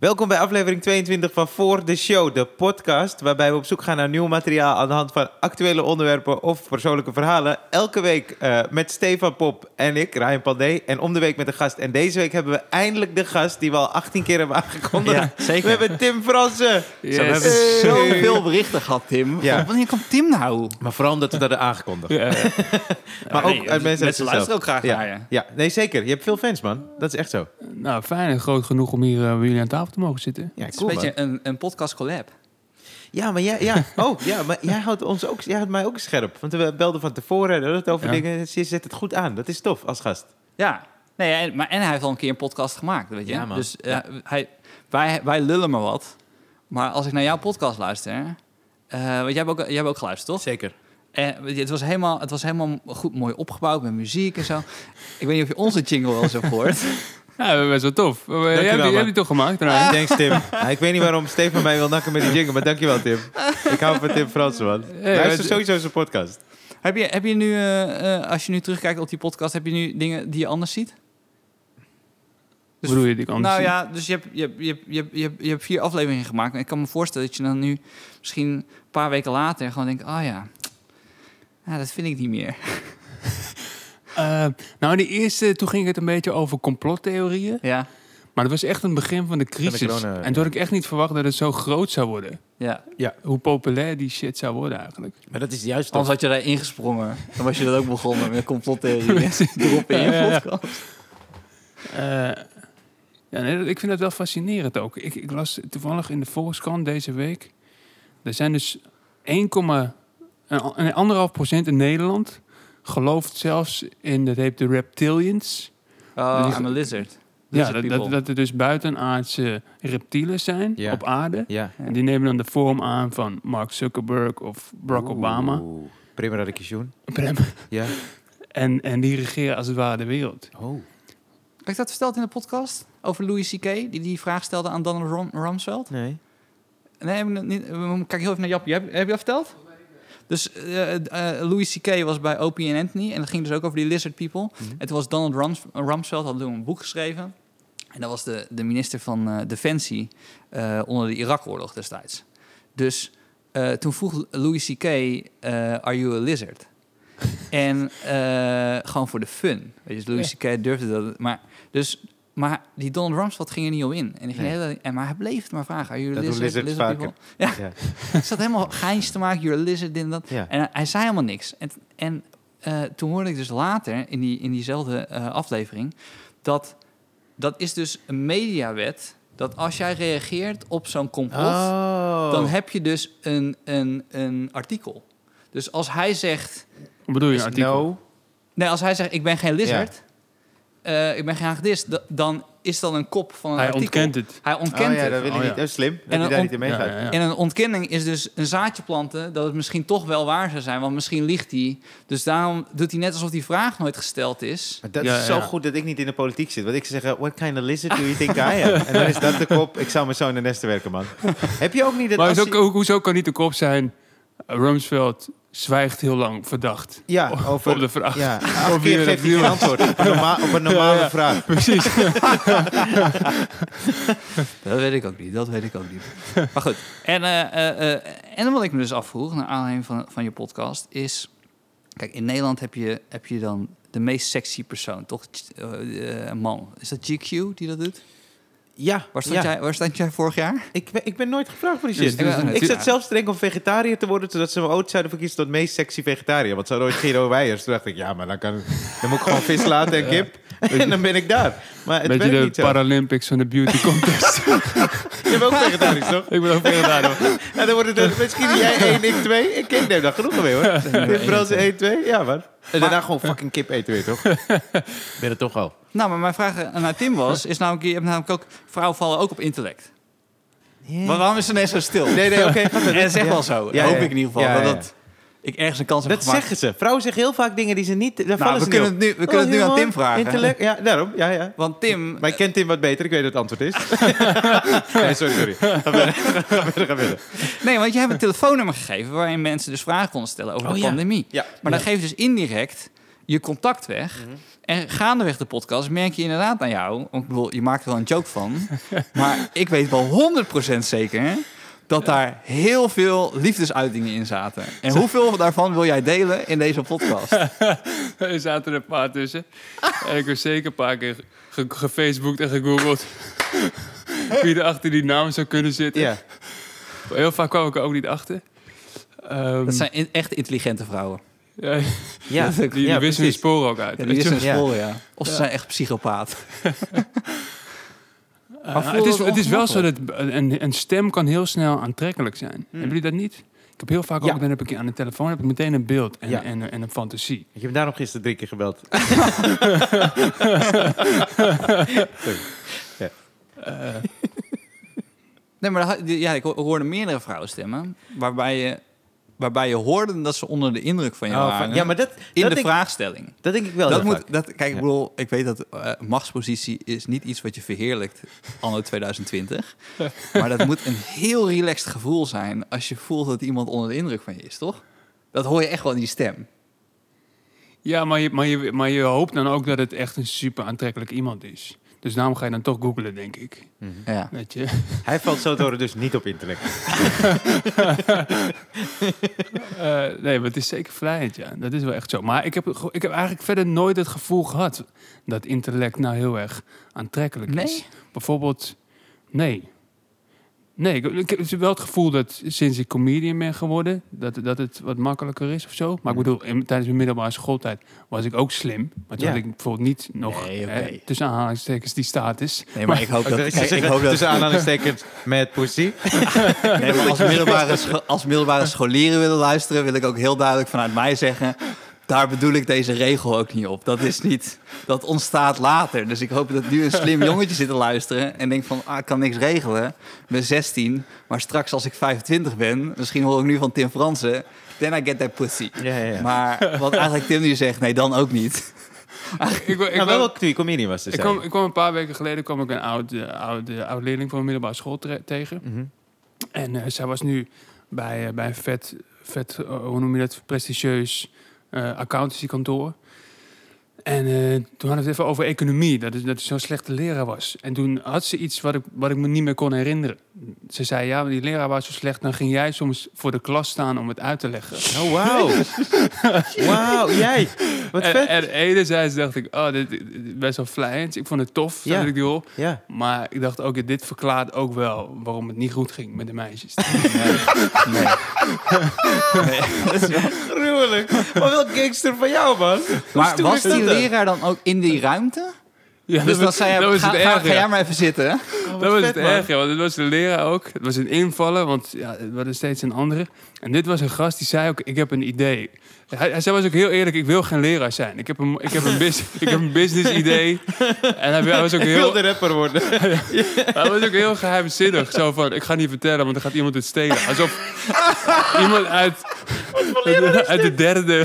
Welkom bij aflevering 22 van Voor de Show, de podcast waarbij we op zoek gaan naar nieuw materiaal aan de hand van actuele onderwerpen of persoonlijke verhalen. Elke week eh, met Stefan Pop en ik, Ryan Pandey, en om de week met een gast. En deze week hebben we eindelijk de gast die we al 18 keer hebben aangekondigd. Ja, zeker. We hebben Tim Fransen. Zo, we hebben zoveel berichten gehad, Tim. Ja. Wanneer komt Tim nou? Maar vooral omdat we dat hebben aangekondigd. Ja, Maar ook Nee, uit mensen mensen luisteren ook graag ja. naar je. Ja, nee zeker. Je hebt veel fans man. Dat is echt zo. nou, fijn en groot genoeg om hier eh, bij jullie aan tafel te mogen zitten. Ja, Het is cool een beetje een, een podcast collab. Ja, maar jij, ja. Oh, ja, maar jij houdt ons ook, jij houdt mij ook scherp. Want we belden van tevoren, hadden het over Ja. dingen. Je zet het goed aan. Dat is tof als gast. Ja. Nee, en, maar, en hij heeft al een keer een podcast gemaakt, weet je. Ja, man. Dus eh, hij, wij, wij lullen maar wat. Maar als ik naar jouw podcast luister... eh, want jij hebt, ook, jij hebt ook geluisterd, toch? Zeker. En het was helemaal, het was helemaal goed, mooi opgebouwd met muziek en zo. Ik weet niet of je onze jingle wel hebt gehoord. Ja, best wel tof. Eh, jij, hebt die- jij hebt die toch gemaakt? Thanks, Tim. Ik weet niet waarom Stefan mij wil nakken met die jingle, maar dankjewel, Tim. Ik hou van Tim Fransen, man. Luister het- sowieso zijn podcast. heb, je, heb je nu, eh, eh, als je nu terugkijkt op die podcast, heb je nu dingen die je anders ziet? Hoe bedoel je die kant? Nou ja, dus je hebt, je, hebt, je, hebt, je, hebt, je, hebt, je hebt vier afleveringen gemaakt. En ik kan me voorstellen dat je dan nu misschien een paar weken later gewoon denkt... Oh ja, ja dat vind ik niet meer. Eh, nou, die eerste, toen ging het een beetje over complottheorieën. Ja, Maar dat was echt een begin van de crisis. corona, en toen had ik echt niet verwacht dat het zo groot zou worden. ja. Hoe populair die shit zou worden eigenlijk. Maar dat is juist. Anders had je daar ingesprongen. Dan was je dat ook begonnen met complottheorieën. In je Ja, ja, ja. podcast. Eh, ja, nee, ik vind dat wel fascinerend ook. Ik, ik las toevallig in de Volkskrant deze week. Er zijn dus 1, een, een anderhalf procent in Nederland gelooft zelfs in, dat heet de reptilians. Oh, Die- I'm a lizard. Ja, dat, dat, dat er dus buitenaardse reptielen zijn op aarde. Ja. En die nemen dan de vorm aan van Mark Zuckerberg of Barack Obama. Prima Radikation. Prem. Ja. En, en die regeren als het ware de wereld. Oh. Heb ik dat verteld in de podcast? Over Louis C.K. Die die vraag stelde aan Donald Rum- Rumsfeld? Nee. Nee, heb ik nog niet. we- Kijk heel even naar Jappie. Heb, heb je dat verteld? Dus eh, eh, Louis C.K. was bij Opie en Anthony. En dat ging dus ook over die lizard people. Mhm. En toen was Donald Rums, Rumsfeld, had toen een boek geschreven. En dat was de, de minister van eh, Defensie eh, onder de Irak-oorlog destijds. Dus eh, toen vroeg Louis C.K. eh, are you a lizard? en eh, gewoon voor de fun. Weet je, dus Louis C.K. durfde dat. Maar, dus, maar die Donald Rumsfeld ging er niet op in. En, die ging Nee. hele- en maar hij bleef het maar vragen. Are you Dat lizard? lizard vaker. people? Ja, Ja. ik zat helemaal geintjes te maken. You're a lizard, dit en dat. Ja. En hij, zei helemaal niks. En, en eh, toen hoorde ik dus later, in, die, in diezelfde eh, aflevering... dat dat is dus een mediawet... dat als jij reageert op zo'n complot... Oh. dan heb je dus een, een, een artikel. Dus als hij zegt... Wat bedoel je, artikel? no. Nee, als hij zegt, ik ben geen lizard... eh, ik ben geen hagedis... da- dan is dat een kop van een Hij artikel. ontkent het. Hij Oh ontkent ja, het. dat wil ik Oh, niet. ja. Dat is slim. Dat En hij een daar niet in Ja, meegaat. ja, ja. En een ontkenning is dus een zaadje planten dat het misschien toch wel waar zou zijn, want misschien liegt hij. Dus daarom doet hij net alsof die vraag nooit gesteld is. Maar dat Ja, is zo ja. goed dat ik niet in de politiek zit. Want ik zou zeggen, what kind of lizard do you think I am? En dan is dat de kop, ik zou met zo in de nesten werken, man. Heb je ook niet dat Maar hoezo kan niet de kop zijn... Rumsfeld zwijgt heel lang verdacht. Ja, over... Op de vraag. Ja, Of keer wie geeft hij geen antwoord op een, norma- op een normale Ja, ja. vraag. Precies. Dat weet ik ook niet, dat weet ik ook niet. Maar goed, en, eh, eh, eh, en wat ik me dus afvroeg, naar aanleiding van, van je podcast, is... Kijk, in Nederland heb je, heb je dan de meest sexy persoon, toch? Een man. Is dat GQ die dat doet? Ja, Waar stond, ja. jij, waar stond jij vorig jaar? Ik, ben, ik ben nooit gevraagd voor die Dus shit. ik zat zelfs te denken om vegetariër te worden... zodat ze me ooit zouden verkiezen tot meest sexy vegetariër. Want ze hadden ooit Giro Weijers. Toen dacht ik, ja, maar dan, kan, dan moet ik gewoon vis laten en kip. En dan ben ik daar. Maar het Beetje werkt de niet zo. Paralympics van de beauty contest. Je bent ook vegetarisch, toch? ik ben ook vegetariër. En dan wordt het er- misschien jij 1, ik 2. Ik, ik neem daar genoeg mee, hoor. Tim Fransen 1, 2. Ja, man. En daarna gewoon fucking kip eten weer, toch? ben het toch al. Nou, maar mijn vraag naar Tim was, is namelijk, je hebt namelijk ook, vrouwen vallen ook op intellect. Maar waarom is ze ineens zo stil? Nee, nee, oké. ga verder. En zeg Ja. wel zo. Ja, hoop ja. ik in ieder geval. Ja, ja, dat, dat ik ergens een kans heb Dat gemaakt. zeggen ze. Vrouwen zeggen heel vaak dingen die ze niet... Daar Nou, vallen we ze kunnen het nu, we kunnen het nu Oh, aan Tim vragen. Intellect, ja, daarom. Ja, ja. Want Tim... Maar ik ken Tim wat beter. Ik weet wat het antwoord is. nee, sorry, sorry. Ga verder, ga verder, ga verder. Nee, want je hebt een telefoonnummer gegeven... waarin mensen dus vragen konden stellen over Oh, de pandemie. Ja. Maar dan geef je dus indirect je contact weg. En gaandeweg de podcast merk je inderdaad aan jou... Ik bedoel, je maakt er wel een joke van. maar ik weet wel 100% zeker... dat daar heel veel liefdesuitingen in zaten. En hoeveel daarvan wil jij delen in deze podcast? Er zaten er een paar tussen. En ik heb zeker een paar keer ge- gefaceboekt en gegoogeld. wie er achter die naam zou kunnen zitten. Ja. Heel vaak kwam ik er ook niet achter. Ehm, Dat zijn in- echt intelligente vrouwen. ja, Ja, die, die ja, wissen de precies. sporen ook uit. Ja, die wisten Ja. sporen, ja. Of ze Ja. zijn echt psychopaat. Uh, Maar voelde het, is, het is wel zo dat een, een stem kan heel snel aantrekkelijk zijn. Hebben jullie dat niet? Ik heb heel vaak Ja. ook, dan heb ik aan de telefoon heb ik meteen een beeld en, Ja. en, en een fantasie. Ik heb daarom gisteren drie keer gebeld. Eh, Nee, maar ja, ik ho- hoorde meerdere vrouwenstemmen... waarbij je, waarbij je hoorde dat ze onder de indruk van jou Oh, waren... van- ja, maar dat, in dat de denk, vraagstelling. dat denk ik wel. dat moet, vaak. dat, kijk, Ja. ik bedoel, ik weet dat eh, machtspositie is niet iets wat je verheerlijkt anno 2020. maar dat moet een heel relaxed gevoel zijn als je voelt dat iemand onder de indruk van je is, toch? Dat hoor je echt wel in die stem. ja, maar je, maar, je, maar je hoopt dan ook dat het echt een super aantrekkelijk iemand is. Dus daarom ga je dan toch googlen, denk ik. Mhm. Ja. Weet je? Hij valt zo door dus niet op internet. Eh, nee, maar het is zeker vlijend, ja. Dat is wel echt zo. Maar ik heb, ik heb eigenlijk verder nooit het gevoel gehad dat intellect nou heel erg aantrekkelijk is. Bijvoorbeeld, nee. Nee, ik, ik heb wel het gevoel dat sinds ik comedian ben geworden, dat, dat het wat makkelijker is of zo. Maar ik bedoel, in- tijdens mijn middelbare schooltijd was ik ook slim. Maar toen Ja. had ik bijvoorbeeld niet nog, Nee, oké. hè, tussen aanhalingstekens, die status. Nee, maar ik hoop dat... Ik Kijk, ik hoop dat tussen aanhalingstekens met pussy. nee, maar als, middelbare scho- als middelbare scholieren willen luisteren... wil ik ook heel duidelijk vanuit mij zeggen... daar bedoel ik deze regel ook niet op. Dat is niet... Dat ontstaat later. Dus ik hoop dat nu een slim jongetje zit te luisteren... en denkt van, ah, ik kan niks regelen. Ik ben 16, maar straks als ik 25 ben... misschien hoor ik nu van Tim Fransen... then I get that pussy. Ja, ja, ja. Maar wat eigenlijk Tim nu zegt, nee, dan ook niet. ik, ik, nou, wel ook toen je comedian was. Dus ik, kwam, ik kwam een paar weken geleden kwam ik een oud, eh, oud, oud leerling van mijn middelbare school tegen. Mhm. En eh, zij was nu bij, eh, bij een vet, vet eh, hoe noem je dat, prestigieus eh accountancykantoor. En eh, toen hadden we het even over economie, dat, is, dat hij zo'n slechte leraar was. En toen had ze iets wat ik, wat ik me niet meer kon herinneren. Ze zei, ja, die leraar was zo slecht, dan ging jij soms voor de klas staan om het uit te leggen. Oh, wauw. Wauw, jij. Wat en, vet. en enerzijds dacht ik, oh, dit, best wel vlijend. Ik vond het tof, Ja. dat ik die hoor. Ja. Maar ik dacht ook, dit verklaart ook wel waarom het niet goed ging met de meisjes. Nee. nee. dat is wel- Gruwelijk. Maar wel gangster van jou, man. Maar was die leraar dan ook in die ruimte? Ja, Dus dan zei hij, dat was ga, het ga, ga jij maar even zitten. hè? Oh, Dat was vet, het erg, ja. Want het was de leraar ook. Het was een invallen, want ja, het was steeds een andere. En dit was een gast die zei ook, ik heb een idee. Hij, hij zei was ook heel eerlijk, ik wil geen leraar zijn. Ik heb een, ik heb een, bus, ik heb een business idee. En hij, hij was ook Ik heel, wilde rapper worden. hij was ook heel geheimzinnig. Zo van, ik ga niet vertellen, want dan gaat iemand het stelen. Alsof iemand uit, uit de derde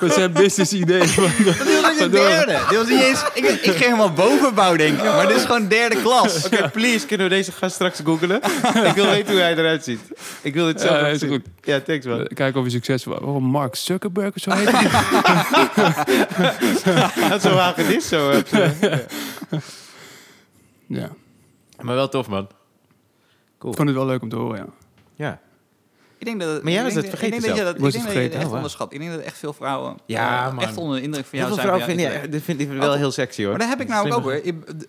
met zijn business idee. Was de derde. Dit was niet eens, ik, ik ging helemaal bovenbouw denken, maar dit is gewoon derde klas. Oké, please, kunnen we deze gast straks googlen? ik wil weten hoe hij eruit ziet. Ik wil dit zelf Ja, zien. goed. Ja, thanks, man. Kijken of hij succesvol was. Oh, Mark Zuckerberg of zo heet hij. Dat is zo hagedis zo. Ja. Maar wel tof, man. Ik vond het wel leuk om te horen, ja. Ja. Ik denk dat, Maar jij was het dat- vergeten Ik denk dat je zelf. dat, Was ik het denk dat je het vergeten? echt Oh, onderschat. Ik denk dat echt veel vrouwen Ja, man. echt onder de indruk van jou zijn. vrouwen jouw ja, dit vind ik wel heel sexy, hoor. Maar daar heb ik nou ook over.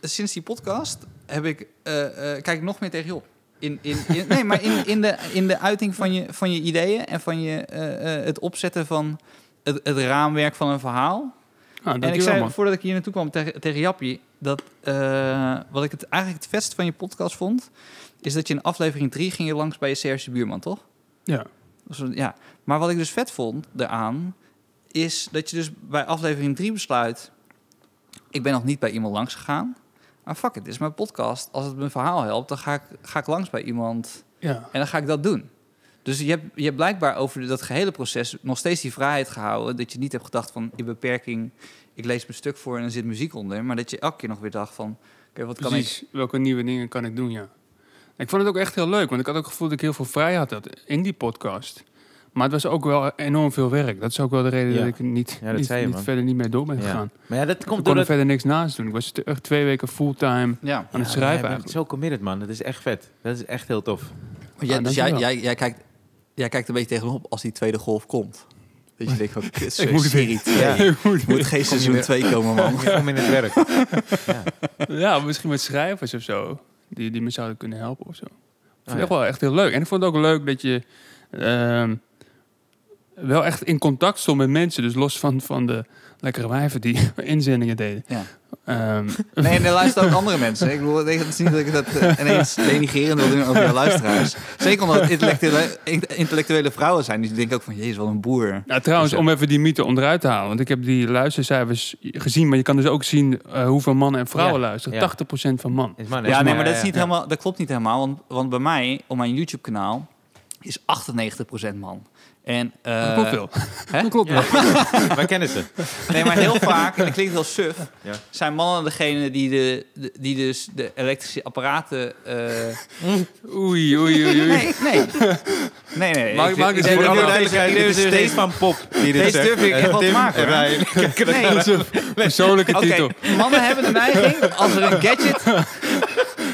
Sinds die podcast heb ik, eh, eh, kijk ik nog meer tegen je op. In, in, in- nee, maar in, in, de, in de uiting van je, van je ideeën en van je, eh, eh, het opzetten van het, het raamwerk van een verhaal. Ah, en ik zei voordat ik hier naartoe kwam tegen, tegen Jappie, dat eh, wat ik het eigenlijk het vetst van je podcast vond, is dat je in aflevering 3 ging je langs bij je Serge Buurman, toch? Ja. Dus, ja. Maar wat ik dus vet vond daaraan, is dat je dus bij aflevering 3 besluit... ik ben nog niet bij iemand langs gegaan, maar fuck it, dit is mijn podcast. Als het mijn verhaal helpt, dan ga ik, ga ik langs bij iemand ja. en dan ga ik dat doen. Dus je hebt, je hebt blijkbaar over dat gehele proces nog steeds die vrijheid gehouden... dat je niet hebt gedacht van, in beperking, ik lees mijn stuk voor en er zit muziek onder... maar dat je elke keer nog weer dacht van, oké, wat kan ik... Welke nieuwe dingen kan ik doen, ja. Ik vond het ook echt heel leuk, want ik had ook het gevoel dat ik heel veel vrijheid had in die podcast. Maar het was ook wel enorm veel werk. Dat is ook wel de reden Ja. dat ik niet, Ja, dat niet, zei je, niet man. verder niet mee door ben Ja. gegaan. Maar ja, dat Ik komt kon door er het... verder niks naast doen. Ik was echt twee weken fulltime Ja. aan het Ja, schrijven eigenlijk. zo committed, man. Dat is echt vet. Dat is echt heel tof. Maar jij, Ah, dus jij, jij, jij, kijkt, jij kijkt een beetje tegenop als die tweede golf komt. Dat je denkt, van, kut, Ik moet serie weer- 2. Ja. Ik moet- Moet geen seizoen 2 komen, man. Je komt in het werk. Ja. ja, misschien met schrijvers of zo. Die, die me zouden kunnen helpen of zo. Ik vond het ja. echt wel echt heel leuk. En ik vond het ook leuk dat je ehm, wel echt in contact stond met mensen. Dus los van, van de lekkere wijven die inzendingen deden. Ja. Ehm, Nee, en er luisteren ook andere mensen. Ik bedoel, het is niet dat ik dat eh, ineens denigrerend wil doen over jouw luisteraars. Zeker omdat het intellectuele, intellectuele vrouwen zijn. Die denken ook van, jezus, wat een boer. nou, trouwens, Dus, om even die mythe onderuit te halen. Want ik heb die luistercijfers gezien. Maar je kan dus ook zien eh, hoeveel mannen en vrouwen Ja, luisteren. ja. 80% van man. Is man, Ja, nee, maar dat, is niet Ja. helemaal, dat klopt niet helemaal. Want, want bij mij, op mijn YouTube-kanaal, is 98% man. En, eh, Dat klopt wel. hè? Dat klopt Ja. wel. Wij kennen ze. Nee, maar heel vaak, en dat klinkt heel suf, Ja. zijn mannen degene die, de, de- die dus de elektrische apparaten... eh, Oei, oei, oei, oei. Nee, nee. Nee, nee. Maak- Ik- maak ik- voor alle duidelijkheid, ik- Stefan Pop die dit Deze zegt. durf ik echt wel te maken, kijken Nee. een persoonlijke titel. mannen hebben de neiging, als er een gadget...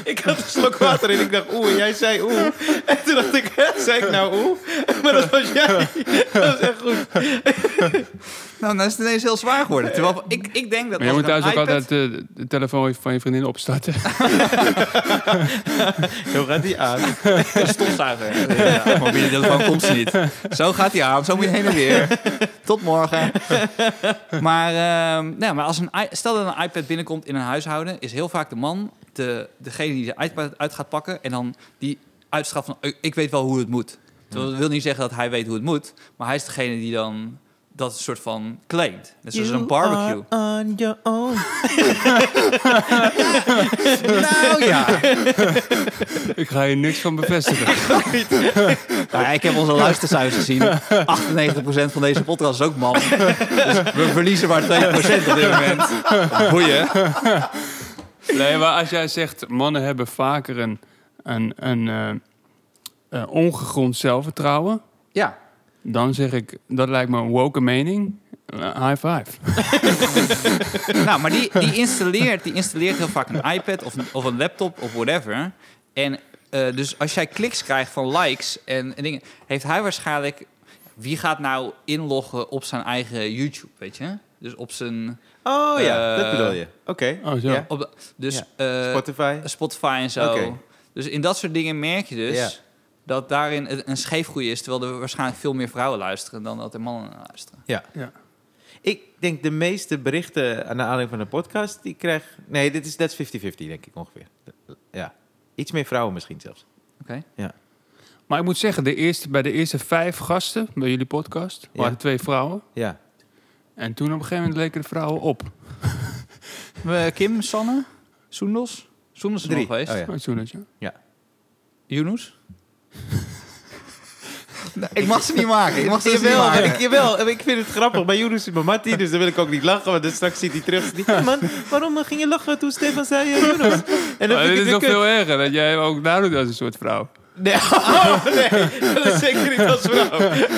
Ik had een slok water en ik dacht oeh, jij zei oeh. En toen dacht ik, zei ik nou oeh? Maar dat was jij. Dat is echt goed. Nou, dan is het ineens heel zwaar geworden. Terwijl ik, ik denk dat Maar je als moet thuis ook iPad- altijd eh, de telefoon van je vriendin opstarten. Zo gaat die aan. Een stofzuiger. Ja, mobiele telefoon komt ze niet. Zo gaat hij aan, zo moet je heen en weer. Tot morgen. Maar, ehm, nee, maar als een, stel dat een iPad binnenkomt in een huishouden... is heel vaak de man de, degene die de iPad uit gaat pakken... en dan die uitstraalt van, ik, weet wel hoe het moet. Dat wil niet zeggen dat hij weet hoe het moet... maar hij is degene die dan dat soort van claimt. Net zoals een barbecue. on your own. Nou ja. Ik ga hier niks van bevestigen. Nou ja, ik heb onze luistercijfers gezien. 98% van deze podcast is ook man. Dus we verliezen maar 2% op dit moment. Boeien. Nee, maar als jij zegt, mannen hebben vaker een, een, een eh, eh, ongegrond zelfvertrouwen... Ja. Dan zeg ik, dat lijkt me een woke mening. Eh, high five. Nou, maar die, die, installeert, die installeert heel vaak een iPad of een, of een laptop of whatever. En eh, dus als jij kliks krijgt van likes en, en dingen... heeft hij waarschijnlijk... Wie gaat nou inloggen op zijn eigen YouTube, weet je? Dus op zijn... Oh ja, Eh, dat bedoel je. Oké. Oh, zo. Ja. Op de, dus Ja. eh, Spotify. Spotify en zo. Dus in dat soort dingen merk je dus Ja. Dat daarin een- scheefgroei is, terwijl er waarschijnlijk veel meer vrouwen luisteren dan dat er mannen luisteren. Ja. Ja. Ik denk de meeste berichten aan de aanleiding van de podcast die krijg... Nee, dit is, dat is 50-50 denk ik ongeveer. Ja. Iets meer vrouwen misschien zelfs. Oké. Maar ik moet zeggen, de eerste, bij de eerste vijf gasten bij jullie podcast... waren er twee vrouwen. Ja. En toen op een gegeven moment leken de vrouwen op. We- Kim, Sanne, Soendos? Soendos is er nog geweest. Oh, ja. Oh, dat, ja. Yunus? ik mag ze niet maken. Ik mag ze dus niet Jawel, maar maken. ik, jawel, ik vind het grappig. Bij Jonas is mijn mattie, dus dan wil ik ook niet lachen. Want dan straks ziet hij terug. hij, Man, waarom ging je lachen toen Stefan zei uh, Jonas? En dan Maar vind ik dit het is nog veel erger, dat jij ook nadoet als een soort vrouw. Nee, oh, nee, dat is zeker niet als vrouw.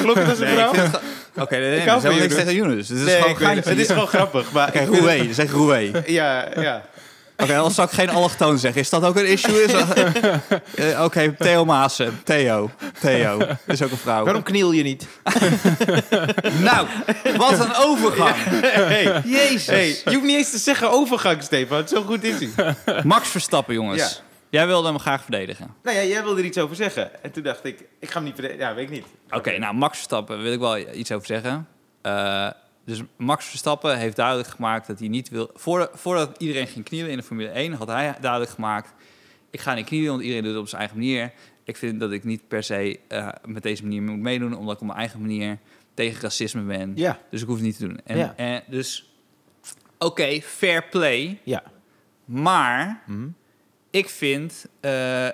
Klopt het als een Nee, ik vrouw? ge- Oké, nee, nee, Ik nee, zeggen niks Yunus. tegen Yunus. Dus het is Nee, gewoon ik het. is gewoon grappig. Maar Oké, ik vind Roué. Zeg Roué. Ja, ja. Oké, dan zou ik geen allochtoon zeggen. Is dat ook een issue? Is dat- Eh, Oké, Theo Maassen. Theo. Theo. Is ook een vrouw. Waarom kniel je niet? Nou, wat een overgang. Hey, Jezus. hey, je hoeft niet eens te zeggen overgang, Stefan. Zo goed is hij. Max Verstappen, jongens. Ja. Jij wilde hem graag verdedigen. Nou ja, jij wilde er iets over zeggen. En toen dacht ik, ik ga hem niet verdedigen. Ja, weet ik niet. Oké, nou, Max Verstappen wil ik wel iets over zeggen. Eh, dus Max Verstappen heeft duidelijk gemaakt dat hij niet wil... Voordat, iedereen ging knielen in de Formule 1... had hij duidelijk gemaakt... ik ga niet knielen, want iedereen doet het op zijn eigen manier. Ik vind dat ik niet per se eh, met deze manier moet meedoen... omdat ik op mijn eigen manier tegen racisme ben. Ja. Dus ik hoef het niet te doen. En, Ja. en dus, oké, fair play. Ja. Maar Mhm. ik vind eh,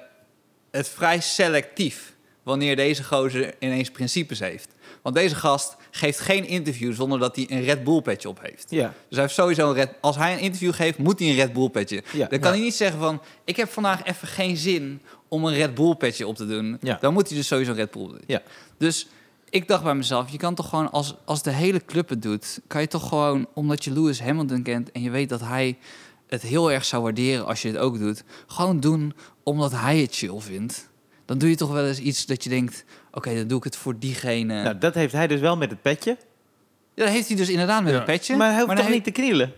het vrij selectief wanneer deze gozer ineens principes heeft. Want deze gast geeft geen interview zonder dat hij een Red Bull petje op heeft. Ja. Dus hij heeft sowieso een Red... Als hij een interview geeft, moet hij een Red Bull petje. Ja. Dan kan hij niet zeggen van... Ik heb vandaag even geen zin om een Red Bull petje op te doen. Ja. Dan moet hij dus sowieso een Red Bull doen. Ja. Dus ik dacht bij mezelf, je kan toch gewoon, als, als de hele club het doet, kan je toch gewoon, omdat je Lewis Hamilton kent en je weet dat hij het heel erg zou waarderen als je het ook doet, gewoon doen omdat hij het chill vindt. Dan doe je toch wel eens iets dat je denkt, oké, dan doe ik het voor diegene. Nou, dat heeft hij dus wel met het petje. Ja, dat heeft hij dus inderdaad met Ja. een petje. Maar hij hoeft toch niet te knielen?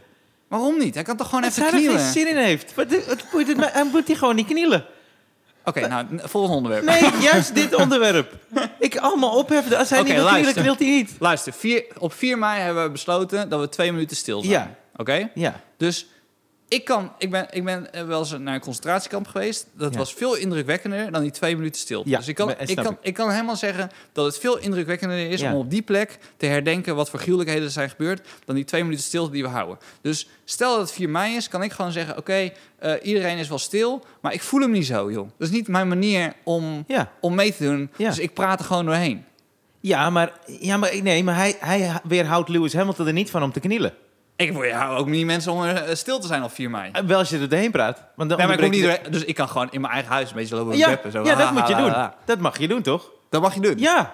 Waarom niet? Hij kan toch gewoon Als even hij er geen knielen? zin in heeft. Wat, het hij moet hij gewoon niet knielen. Oké, nou, volgende onderwerp. Nee, juist dit onderwerp. Ik allemaal opheffen. Als hij niet wil knielen, knielt hij niet. Luister, vier, op 4 mei hebben we besloten dat we twee minuten stil zijn. Ja. Oké? Ja. Dus ik, kan, ik, ben, ik ben eh, wel eens naar een concentratiekamp geweest. Dat Ja. was veel indrukwekkender dan die twee minuten stilte. Ja, dus ik kan, maar- ik, kan, ik. ik kan helemaal zeggen dat het veel indrukwekkender is Ja. om op die plek te herdenken wat voor gruwelijkheden er zijn gebeurd dan die twee minuten stilte die we houden. Dus stel dat het 4 mei is, kan ik gewoon zeggen: Oké, eh, iedereen is wel stil, maar ik voel hem niet zo, joh. Dat is niet mijn manier om, om mee te doen. Dus ik praat er gewoon doorheen. Ja, maar, ja, maar, nee, maar hij, hij weerhoudt Lewis Hamilton er niet van om te knielen. Ik hou ook niet mensen om eh, stil te zijn op 4 mei. Eh, Wel als je er doorheen praat. Want dan Nee, maar ik kom niet doorheen, dus ik kan gewoon in mijn eigen huis een beetje lopen Ja. Zo, ja, dat moet je doen. Dat mag je doen, toch? Dat mag je doen. Ja.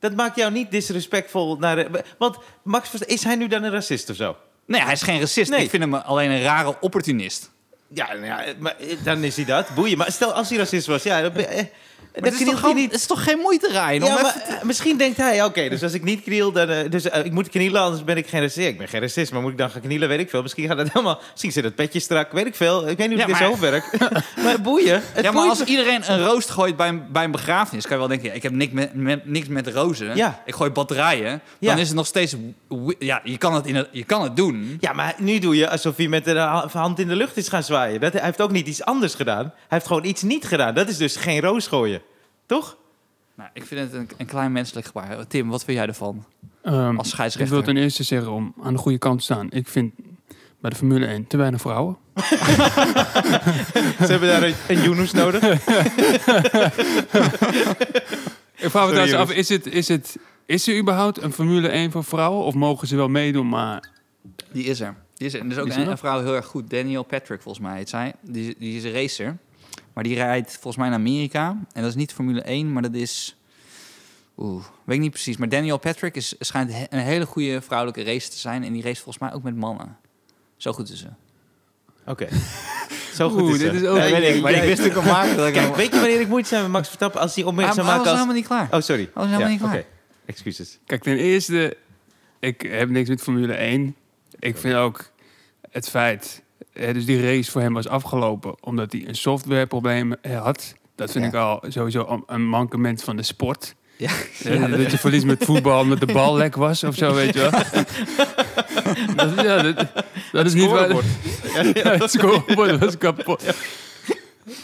Dat maakt jou niet disrespectvol naar de... Want Max, is hij nu dan een racist of zo? Nee, hij is geen racist. Nee. Ik vind hem alleen een rare opportunist. Ja, nou ja, maar eh, dan is hij dat. Boeien. Maar stel, als hij racist was, ja, dan, ben- het, is toch hij gewoon, niet. het is toch geen moeite, Ryan? Ja, eh, misschien denkt hij, oké, dus als ik niet kniel, dan... eh, dus eh, ik moet knielen, anders ben ik geen racist. Ik ben geen racist, maar moet ik dan gaan knielen, weet ik veel. Misschien gaat het helemaal... Misschien zit het petje strak, weet ik veel. Ik weet niet hoe Ja, dit maar- zo werkt. maar boeien. Het Ja, maar boeit als me- iedereen een roost gooit bij een, bij een begrafenis, kan je wel denken, ja, ik heb niks met, met, niks met rozen. Ja. Ik gooi batterijen. Ja. Dan is het nog steeds... Ja, je kan het, in het, je kan het doen. Ja, maar nu doe je alsof hij met de ha- hand in de lucht is gaan zwaaien. Dat, hij heeft ook niet iets anders gedaan. Hij heeft gewoon iets niet gedaan. Dat is dus geen roos gooien. Toch? Nou, ik vind het een, een klein menselijk gebaar. Tim, wat vind jij ervan? Ehm, Als ik scheidsrechter. wil ten eerste zeggen om aan de goede kant te staan. Ik vind bij de Formule 1 te weinig vrouwen. Ze hebben daar een, een Yunus nodig. Ik vraag me trouwens Yunus. af, is, het, is, het, is er überhaupt een Formule 1 voor vrouwen? Of mogen ze wel meedoen, maar... Die is er. Die is er. En er is ook is er een, vrouw heel erg goed. Daniel Patrick, volgens mij heet zij. Die, die is een racer. Maar die rijdt volgens mij naar Amerika. En dat is niet Formule 1, maar dat is... Oeh, weet ik niet precies. Maar Daniel Patrick is, schijnt een hele goede vrouwelijke racer te zijn. En die race volgens mij ook met mannen. Zo goed is ze. Oké. Zo goed Oeh, is dit is ook- Ja, weet ik, maar ik wist ook al maken dat ik... Kijk, weet je wanneer ik moeite zijn met Max Verstappen? Als hij hij was maakt als... helemaal niet klaar. Oh, sorry. Hij was helemaal Ja, niet klaar. Oké, excuses. Kijk, ten eerste, ik heb niks met Formule 1. Ik vind ook het feit... eh, dus die race voor hem was afgelopen omdat hij een softwareprobleem eh, had. Dat vind Ja. ik al sowieso een- mankement van de sport. Ja. Eh, dat je verliest met voetbal omdat de bal lek was of zo, weet je wel. dat, ja, dat, dat is niet waar. Ja, het scorebord was kapot.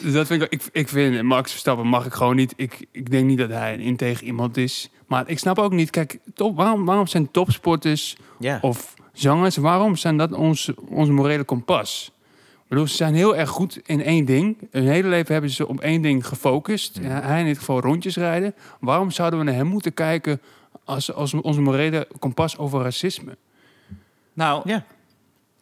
Dus dat vind ik, ik, ik vind Max Verstappen mag ik gewoon niet. Ik, ik denk niet dat hij een integer iemand is. Maar ik snap ook niet, kijk, top, waarom, waarom zijn topsporters Ja. of zangers, waarom zijn dat ons, ons morele kompas? Ik bedoel, ze zijn heel erg goed in één ding. Hun hele leven hebben ze op één ding gefocust. Ja, hij in dit geval rondjes rijden. Waarom zouden we naar hem moeten kijken als, als onze morele kompas over racisme? Nou, Ja.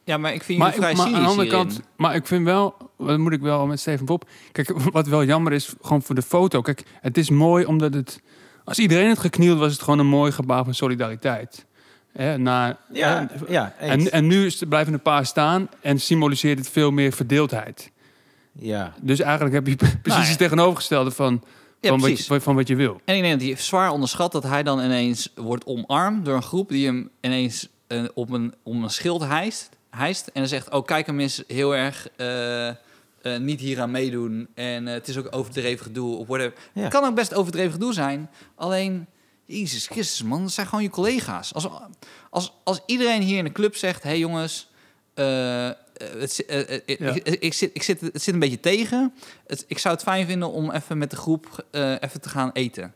ja, maar ik vind Maar, je vrij maar aan cynisch de andere hierin. kant, maar ik vind wel, dat moet ik wel met Steven Pop. Kijk, wat wel jammer is, gewoon voor de foto. Kijk, het is mooi omdat het, als iedereen het geknield was, het gewoon een mooi gebaar van solidariteit. Hè, na, Ja, hè, ja, en, en nu blijven een paar staan en symboliseert het veel meer verdeeldheid. ja. Dus eigenlijk heb je precies Nou ja. het tegenovergestelde van, Ja, van, wat je, van wat je wil. En ik denk dat hij zwaar onderschat dat hij dan ineens wordt omarmd door een groep die hem ineens eh, op een, om een schild hijst, hijst. En dan zegt, oh kijk hem eens heel erg eh, eh, niet hier aan meedoen. En het is ook overdreven gedoe of whatever. Ja. Het kan ook best overdreven gedoe zijn. Alleen, Jezus Christus man, dat zijn gewoon je collega's. Als, als, als iedereen hier in de club zegt, hé hey jongens... eh, eh, het, eh, Ja. ik, ik zit, ik zit, het zit een beetje tegen. Het, ik zou het fijn vinden om even met de groep even te gaan eten.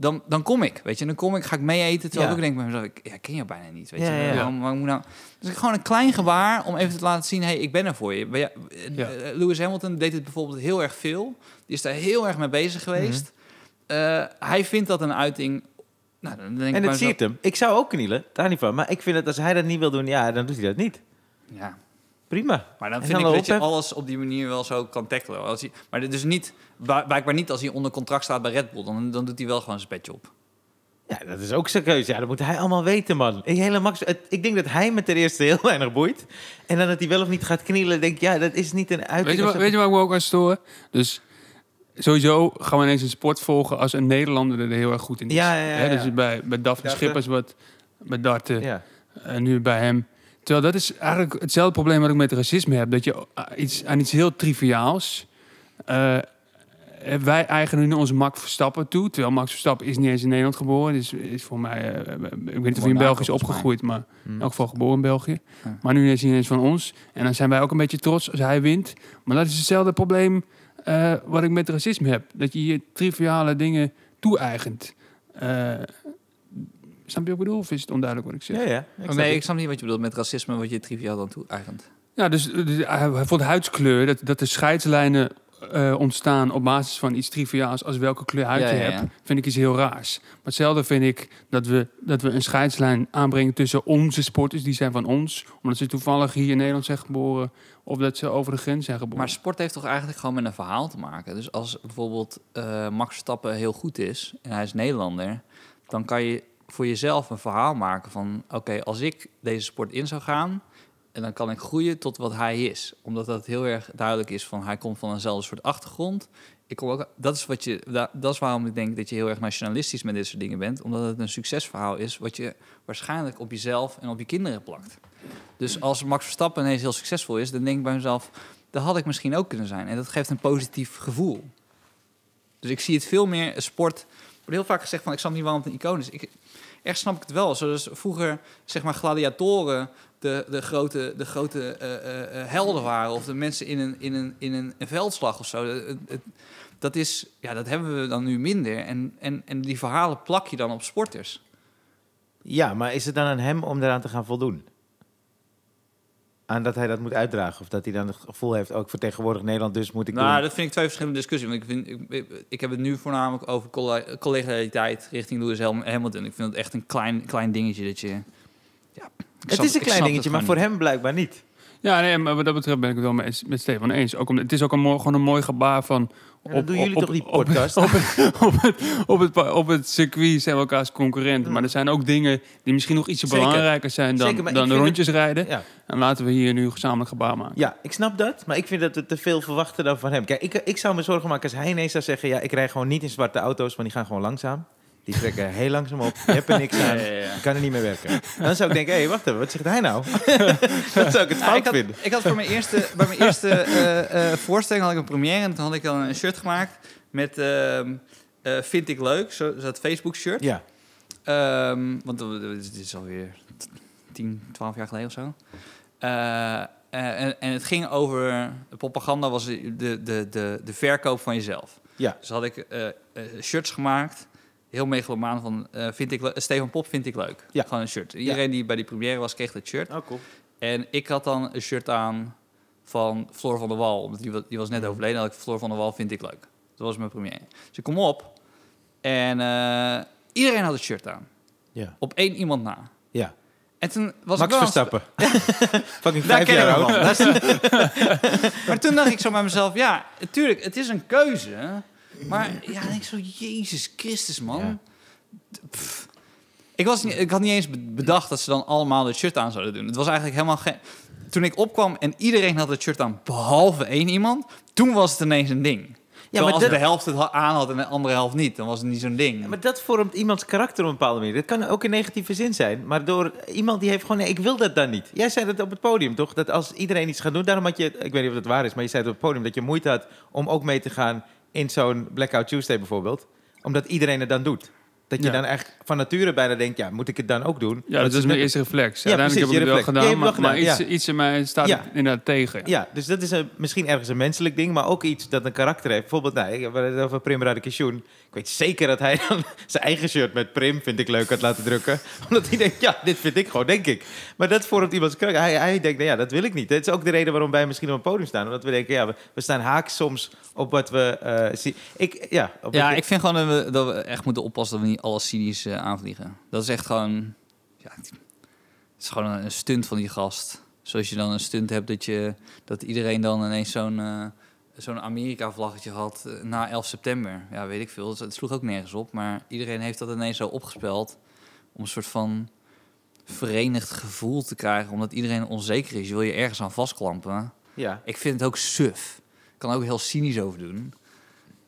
Dan, dan kom ik, weet je. Dan kom ik, ga ik mee eten. Terwijl Ja. ik denk bij mezelf, ik ja, ken je bijna niet, weet je. ja. Waarom, nou... Dus gewoon een klein gebaar om even te laten zien... hé, hey, ik ben er voor je. Lewis Hamilton deed het bijvoorbeeld heel erg veel. Die is daar heel erg mee bezig geweest. Mhm. Eh, hij vindt dat een uiting... Nou, dan denk ik En het mezelf, ziet hem. Ik zou ook knielen, daar niet van. Maar ik vind dat als hij dat niet wil doen, ja, dan doet hij dat niet. Ja, Prima. maar dan En vind dan ik dat je alles op die manier wel zo kan tackelen. Als hij, maar dit is niet, blijkbaar niet als hij onder contract staat bij Red Bull. Dan, dan doet hij wel gewoon zijn petje op. Ja, dat is ook zijn keuze. Ja, dat moet hij allemaal weten, man. Ik, hele max, het- ik denk dat hij me ten eerste heel weinig boeit. En dan dat hij wel of niet gaat knielen. Denk ik, ja, dat is niet een uiting. Weet je, of wat, zo. weet je waar ik me ook aan stoor? Dus sowieso gaan we ineens een sport volgen als een Nederlander er heel erg goed in is. Ja, ja, ja, Hè, ja. Dus bij, bij Daphne. Schippers, wat, bij darten, Ja. en nu bij hem. Terwijl dat is eigenlijk hetzelfde probleem wat ik met racisme heb. Dat je iets, aan iets heel triviaals... eh, wij eigenen nu onze Max Verstappen toe. Terwijl Max Verstappen is niet eens in Nederland geboren. Is, is voor mij... eh, ik weet niet of hij in België is opgegroeid, maar in elk geval geboren in België. Ja. Maar nu is hij ineens van ons. En dan zijn wij ook een beetje trots als hij wint. Maar dat is hetzelfde probleem eh, wat ik met racisme heb. Dat je je triviale dingen toe-eigent. Eh, snap je wat ik bedoel? Of is het onduidelijk wat ik zeg? Ja, ja. Ik snap nee, ik snap niet wat je bedoelt met racisme, wat je triviaal dan toe eigent. Ja, dus, dus hij hij vond huidskleur, dat, dat de scheidslijnen eh, ontstaan op basis van iets triviaals als welke kleur huid Ja, je ja, ja. hebt, vind ik iets heel raars. Maar hetzelfde vind ik dat we, dat we een scheidslijn aanbrengen tussen onze sporters, die zijn van ons, omdat ze toevallig hier in Nederland zijn geboren, of dat ze over de grens zijn geboren. Maar sport heeft toch eigenlijk gewoon met een verhaal te maken. Dus als bijvoorbeeld eh, Max Verstappen heel goed is en hij is Nederlander, dan kan je voor jezelf een verhaal maken van: oké, als ik deze sport in zou gaan, en dan kan ik groeien tot wat hij is, omdat dat heel erg duidelijk is van hij komt van eenzelfde soort achtergrond. Ik kom ook, dat is wat je, da- dat is waarom ik denk dat je heel erg nationalistisch met dit soort dingen bent, omdat het een succesverhaal is wat je waarschijnlijk op jezelf en op je kinderen plakt. Dus als Max Verstappen ineens heel succesvol is, dan denk ik bij mezelf, dat had ik misschien ook kunnen zijn. En dat geeft een positief gevoel. Dus ik zie het veel meer, sport... Wordt heel vaak gezegd van, ik snap niet waarom het een icoon is. Ik, echt snap ik het wel. Zoals vroeger, zeg maar, gladiatoren de, de grote, de grote eh, eh, eh, helden waren. Of de mensen in een, in een, in een, veldslag of zo. Het- dat, is, ja, dat hebben we dan nu minder. En, en, en die verhalen plak je dan op sporters. Ja, maar is het dan aan hem om daaraan te gaan voldoen? Aan dat hij dat moet uitdragen? Of dat hij dan het gevoel heeft, ook vertegenwoordig Nederland, dus moet ik nou, doen. dat vind ik twee verschillende discussies. Want ik, vind, ik, ik- ik heb het nu voornamelijk over collegialiteit richting Lewis Ham- Hamilton. Ik vind het echt een klein, klein dingetje dat je... Ja, Het snap- is een klein dingetje, maar voor hem blijkbaar niet. Ja, nee, maar wat dat betreft ben ik het wel met, met Stefan eens. Ook omdat, het is ook een mooi, gewoon een mooi gebaar van... Ja, dan doen jullie toch die op- podcast? Op, het, op, het, op, het, op het circuit zijn we elkaars concurrenten. Maar er zijn ook dingen die misschien nog iets Zeker. belangrijker zijn dan, Zeker, dan rondjes rijden. Ja. En laten we hier nu gezamenlijk gebaar maken. ja, ik snap dat, maar ik vind dat we te veel verwachten dan van hem. Kijk, ik, ik zou me zorgen maken als hij ineens zou zeggen... ja, ik rij gewoon niet in zwarte auto's, want die gaan gewoon langzaam. Die trekken heel langzaam op, je hebt er niks aan, je kan er niet meer werken. Dan zou ik denken, hé, hey, wacht even, wat zegt hij nou? dat zou ik het fout ik, had, vinden. ik had voor mijn eerste, bij mijn eerste eh, eh, voorstelling had ik een première en toen had ik dan een shirt gemaakt met ehm, eh, vind ik leuk, zo, dat Facebook shirt. Ja, Ehm, want dit is alweer 10, 12 jaar geleden of zo. En, en het ging over, de propaganda was de, de, de, de verkoop van jezelf. Ja. Dus had ik eh, shirts gemaakt, heel megalomaan van, eh, vind ik, Stefan Pop vind ik leuk. Ja. Gewoon een shirt. Iedereen die bij die première was, kreeg dat shirt. oh cool. En ik had dan een shirt aan van Floor van der Wal. Omdat die, die was net Mhm. overleden. had ik Floor van der Wal vind ik leuk. Dat was mijn première. Dus ik kom op. En eh, iedereen had het shirt aan. Ja. Op één iemand na. Ja. En toen was Max ik. Verstappen. Fucking Daar vijf jaar oud. is- maar toen dacht ik zo bij mezelf... Ja, natuurlijk, het is een keuze. Maar ja, denk ik zo... Jezus Christus, man. Ja. Pff. Ik, was niet, ik had niet eens be- bedacht dat ze dan allemaal het shirt aan zouden doen. Het was eigenlijk helemaal geen... Toen ik opkwam en iedereen had het shirt aan, behalve één iemand... Toen was het ineens een ding. Ja, maar als dat- de helft het aan had en de andere helft niet... dan was het niet zo'n ding. Ja, maar dat vormt iemands karakter op een bepaalde manier. Dat kan ook in negatieve zin zijn. Maar door iemand die heeft gewoon... Nee, ik wil dat dan niet. Jij zei dat op het podium, toch? Dat als iedereen iets gaat doen... Daarom had je... Ik weet niet of dat waar is, maar je zei het op het podium... dat je moeite had om ook mee te gaan in zo'n Blackout Tuesday bijvoorbeeld. Omdat iedereen het dan doet. Dat je Ja. dan echt van nature bijna denkt... Ja, moet ik het dan ook doen? Ja, dat is mijn eerste reflex. Ja, Uiteindelijk precies, heb ik het wel gedaan, maar, iets, iets in mij staat Ja. inderdaad tegen. Ja, dus dat is een, misschien ergens een menselijk ding, maar ook iets dat een karakter heeft. Bijvoorbeeld, nou, ik heb het over Prim Radikation. Ik weet zeker dat hij dan zijn eigen shirt met Prim, vind ik leuk, had laten drukken. Omdat hij denkt, ja, dit vind ik gewoon, denk ik. Maar dat vormt iemands karakter. Hij, hij denkt, nou ja, dat wil ik niet. Dat is ook de reden waarom wij misschien op een podium staan. Omdat we denken, ja, we, we staan haaks soms op wat we eh, zien. Ik, ja, op Ja, ik vind gewoon dat we, dat we echt moeten oppassen dat we niet alles cynisch eh, aanvliegen. Dat is echt gewoon... Ja, het is gewoon een stunt van die gast. Zoals je dan een stunt hebt dat, je, dat iedereen dan ineens zo'n eh, zo'n Amerika-vlaggetje gehad eh, na 11 september. Ja, weet ik veel. Dus Het sloeg ook nergens op. Maar iedereen heeft dat ineens zo opgespeld. Om een soort van verenigd gevoel te krijgen. Omdat iedereen onzeker is. Je wil je ergens aan vastklampen. Ja. Ik vind het ook suf. Ik kan er ook heel cynisch over doen.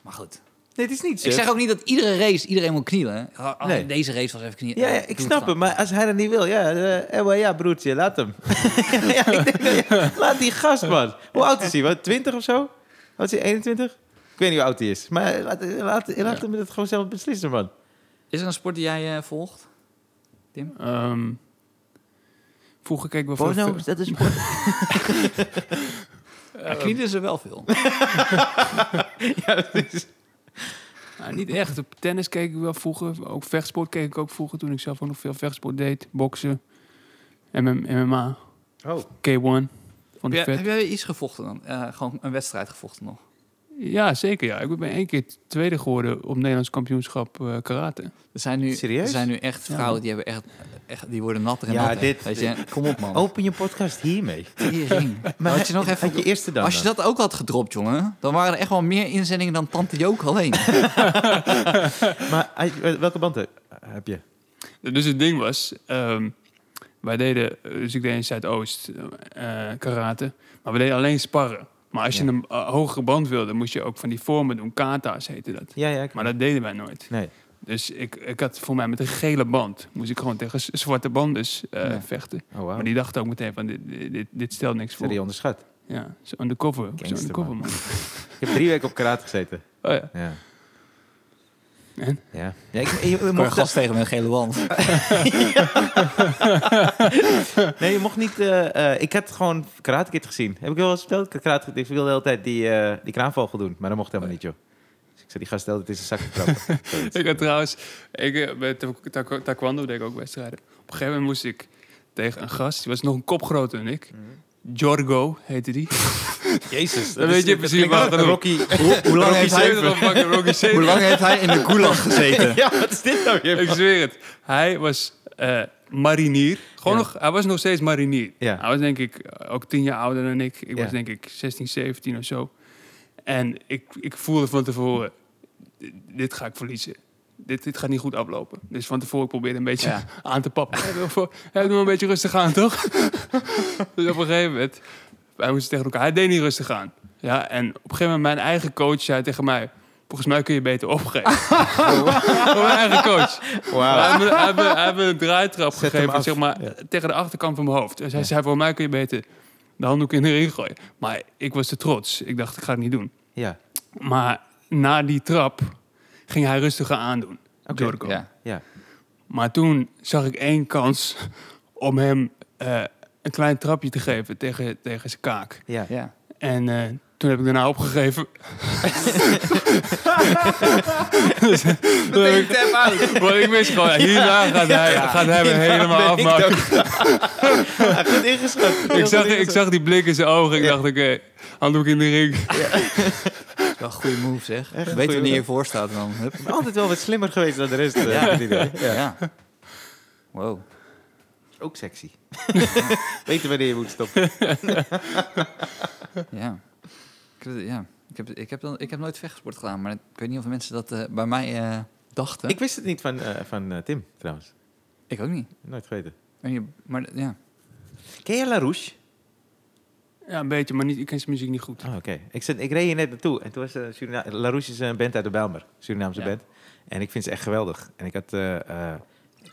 Maar goed. Nee, het is niet zo. Ik zeg ook niet dat iedere race iedereen moet knielen. Oh, Nee. Deze race was even knielen. Ja, ja, Eh, ik snap hem, maar als hij dat niet wil, ja, wel, ja broertje, laat hem. ja, ik denk, ja, laat die gast, man. Hoe oud is hij? Wat, 20 of zo? Wat is hij, 21? Ik weet niet hoe oud hij is. Maar laat, laat, laat hem het gewoon zelf beslissen, man. Is er een sport die jij eh, volgt? Ehm, vroeger keek ik wel veel... Dat is sport. Ja, knielen ze wel veel. ja, dat is... Nou, niet echt. Op tennis keek ik wel vroeger. Ook vechtsport keek ik ook vroeger toen ik zelf ook nog veel vechtsport deed. Boksen, MM, MMA, Oh, K1. Vond Heb jij, vet. heb jij iets gevochten dan? Eh, gewoon een wedstrijd gevochten nog? Ja, zeker. Ja. Ik ben één keer tweede geworden op Nederlands kampioenschap eh, karate. Er zijn nu, Serieus? Er zijn nu echt Ja. vrouwen die hebben echt, echt die worden natter en Ja, natter. dit- Weet je, kom op man. open je podcast hiermee. Tering. Maar had je nog even... Had je eerste dan? Als je dat ook had gedropt, jongen, dan waren er echt wel meer inzendingen dan Tante Jook alleen. Maar hij- welke band heb- heb je? Dus het ding was, ehm, wij deden, dus ik deed in Zuidoost eh, karate, maar we deden alleen sparren. Maar als je Ja. een eh, hogere band wilde, moest je ook van die vormen doen. Kata's heette dat. Ja, ja. Maar dat deden wij nooit. Nee. Dus ik, ik had voor mij met een gele band, moest ik gewoon tegen zwarte eh, Ja. vechten. Oh, wow. Maar die dachten ook meteen van, dit, dit, dit stelt niks voor. die onderschat? Ja, zo undercover. Zo Gangster, undercover, man. man. Ik heb drie weken op karate gezeten. Oh ja. Ja. En? Ja. ja ik, je, mocht, gast tegen met een gele wand. nee, je mocht niet... eh, eh, ik had gewoon Karate Kid gezien. Heb ik wel eens verteld? Karate Kid, ik wilde de hele tijd die, eh die kraanvogel doen. Maar dat mocht helemaal niet, joh. Dus ik zei, die gast stelde, het is een zak trappen. Ik had trouwens, ik, bij ta- ta- taekwondo deed ik ook wedstrijden. Op een gegeven moment moest ik tegen een gast, die was nog een kop groter dan ik. Jorgo heette die. Jezus. Dan weet je precies wat er Rocky. Hoe lang, heeft hij, Rocky hoe lang heeft hij in de gulag gezeten? ja, wat is dit nou weer? Ik zweer het. Hij was eh, marinier. Gewoon Ja. nog, hij was nog steeds marinier. Ja. Hij was denk ik eh, ook tien jaar ouder dan ik. Ik Ja. was denk ik 16, 17 of zo. En ik, ik voelde van tevoren, dit ga ik verliezen. Dit, dit gaat niet goed aflopen. Dus van tevoren probeerde een beetje Ja. aan te pappen. Ja, doe voor- een beetje rustig aan, toch? dus op een gegeven moment, wij moesten tegen elkaar. Hij deed niet rustig aan. Ja, en op een gegeven moment mijn eigen coach zei tegen mij... Volgens mij kun je beter opgeven. Gewoon mijn eigen coach. Hij me- hij heeft me- hij heeft me een draaitrap Zet gegeven, zeg maar, Ja. tegen de achterkant van mijn hoofd. Hij zei, voor mij kun je beter de handdoek in de ring gooien. Maar ik was te trots. Ik dacht, ik ga het niet doen. Ja. Maar na die trap ging hij rustiger aandoen, Oké. Jorgo. Ja. Ja. Maar toen zag ik één kans om hem eh, een klein trapje te geven tegen, tegen zijn kaak. Ja. Ja. En eh, toen heb ik daarna opgegeven. dus, heb ik, want ik wist gewoon, hierna gaat hij, gaat hij me helemaal afmaken. Ja, goed ingeschat. Ik zag, ik zag die blik in zijn ogen. Ik dacht, oké, handdoek in de ring. Wel een goede move, zeg. Echt Weet wanneer je voor staat dan. Hup. Ik ben altijd wel wat slimmer geweest dan de rest. eh, Ja. ja. Ja. Wow. Ook sexy. Weten wanneer je moet stoppen. Ja. Ik, ja. Ik, heb, ik, heb dan, ik heb nooit vechtsport gedaan, maar ik weet niet of mensen dat eh, bij mij eh, dachten. Ik wist het niet van, van Tim, trouwens. Ik ook niet. Nooit geweten. Je, Maar ja. Ken je LaRouche? Ja, een beetje, maar niet, ik ken zijn muziek niet goed. Oh, oké. Ik, zat- ik reed hier net naartoe en toen was uh, Surina is een band uit de Bijlmer. Surinaamse Ja. band. En ik vind ze echt geweldig. En ik had... eh, eh,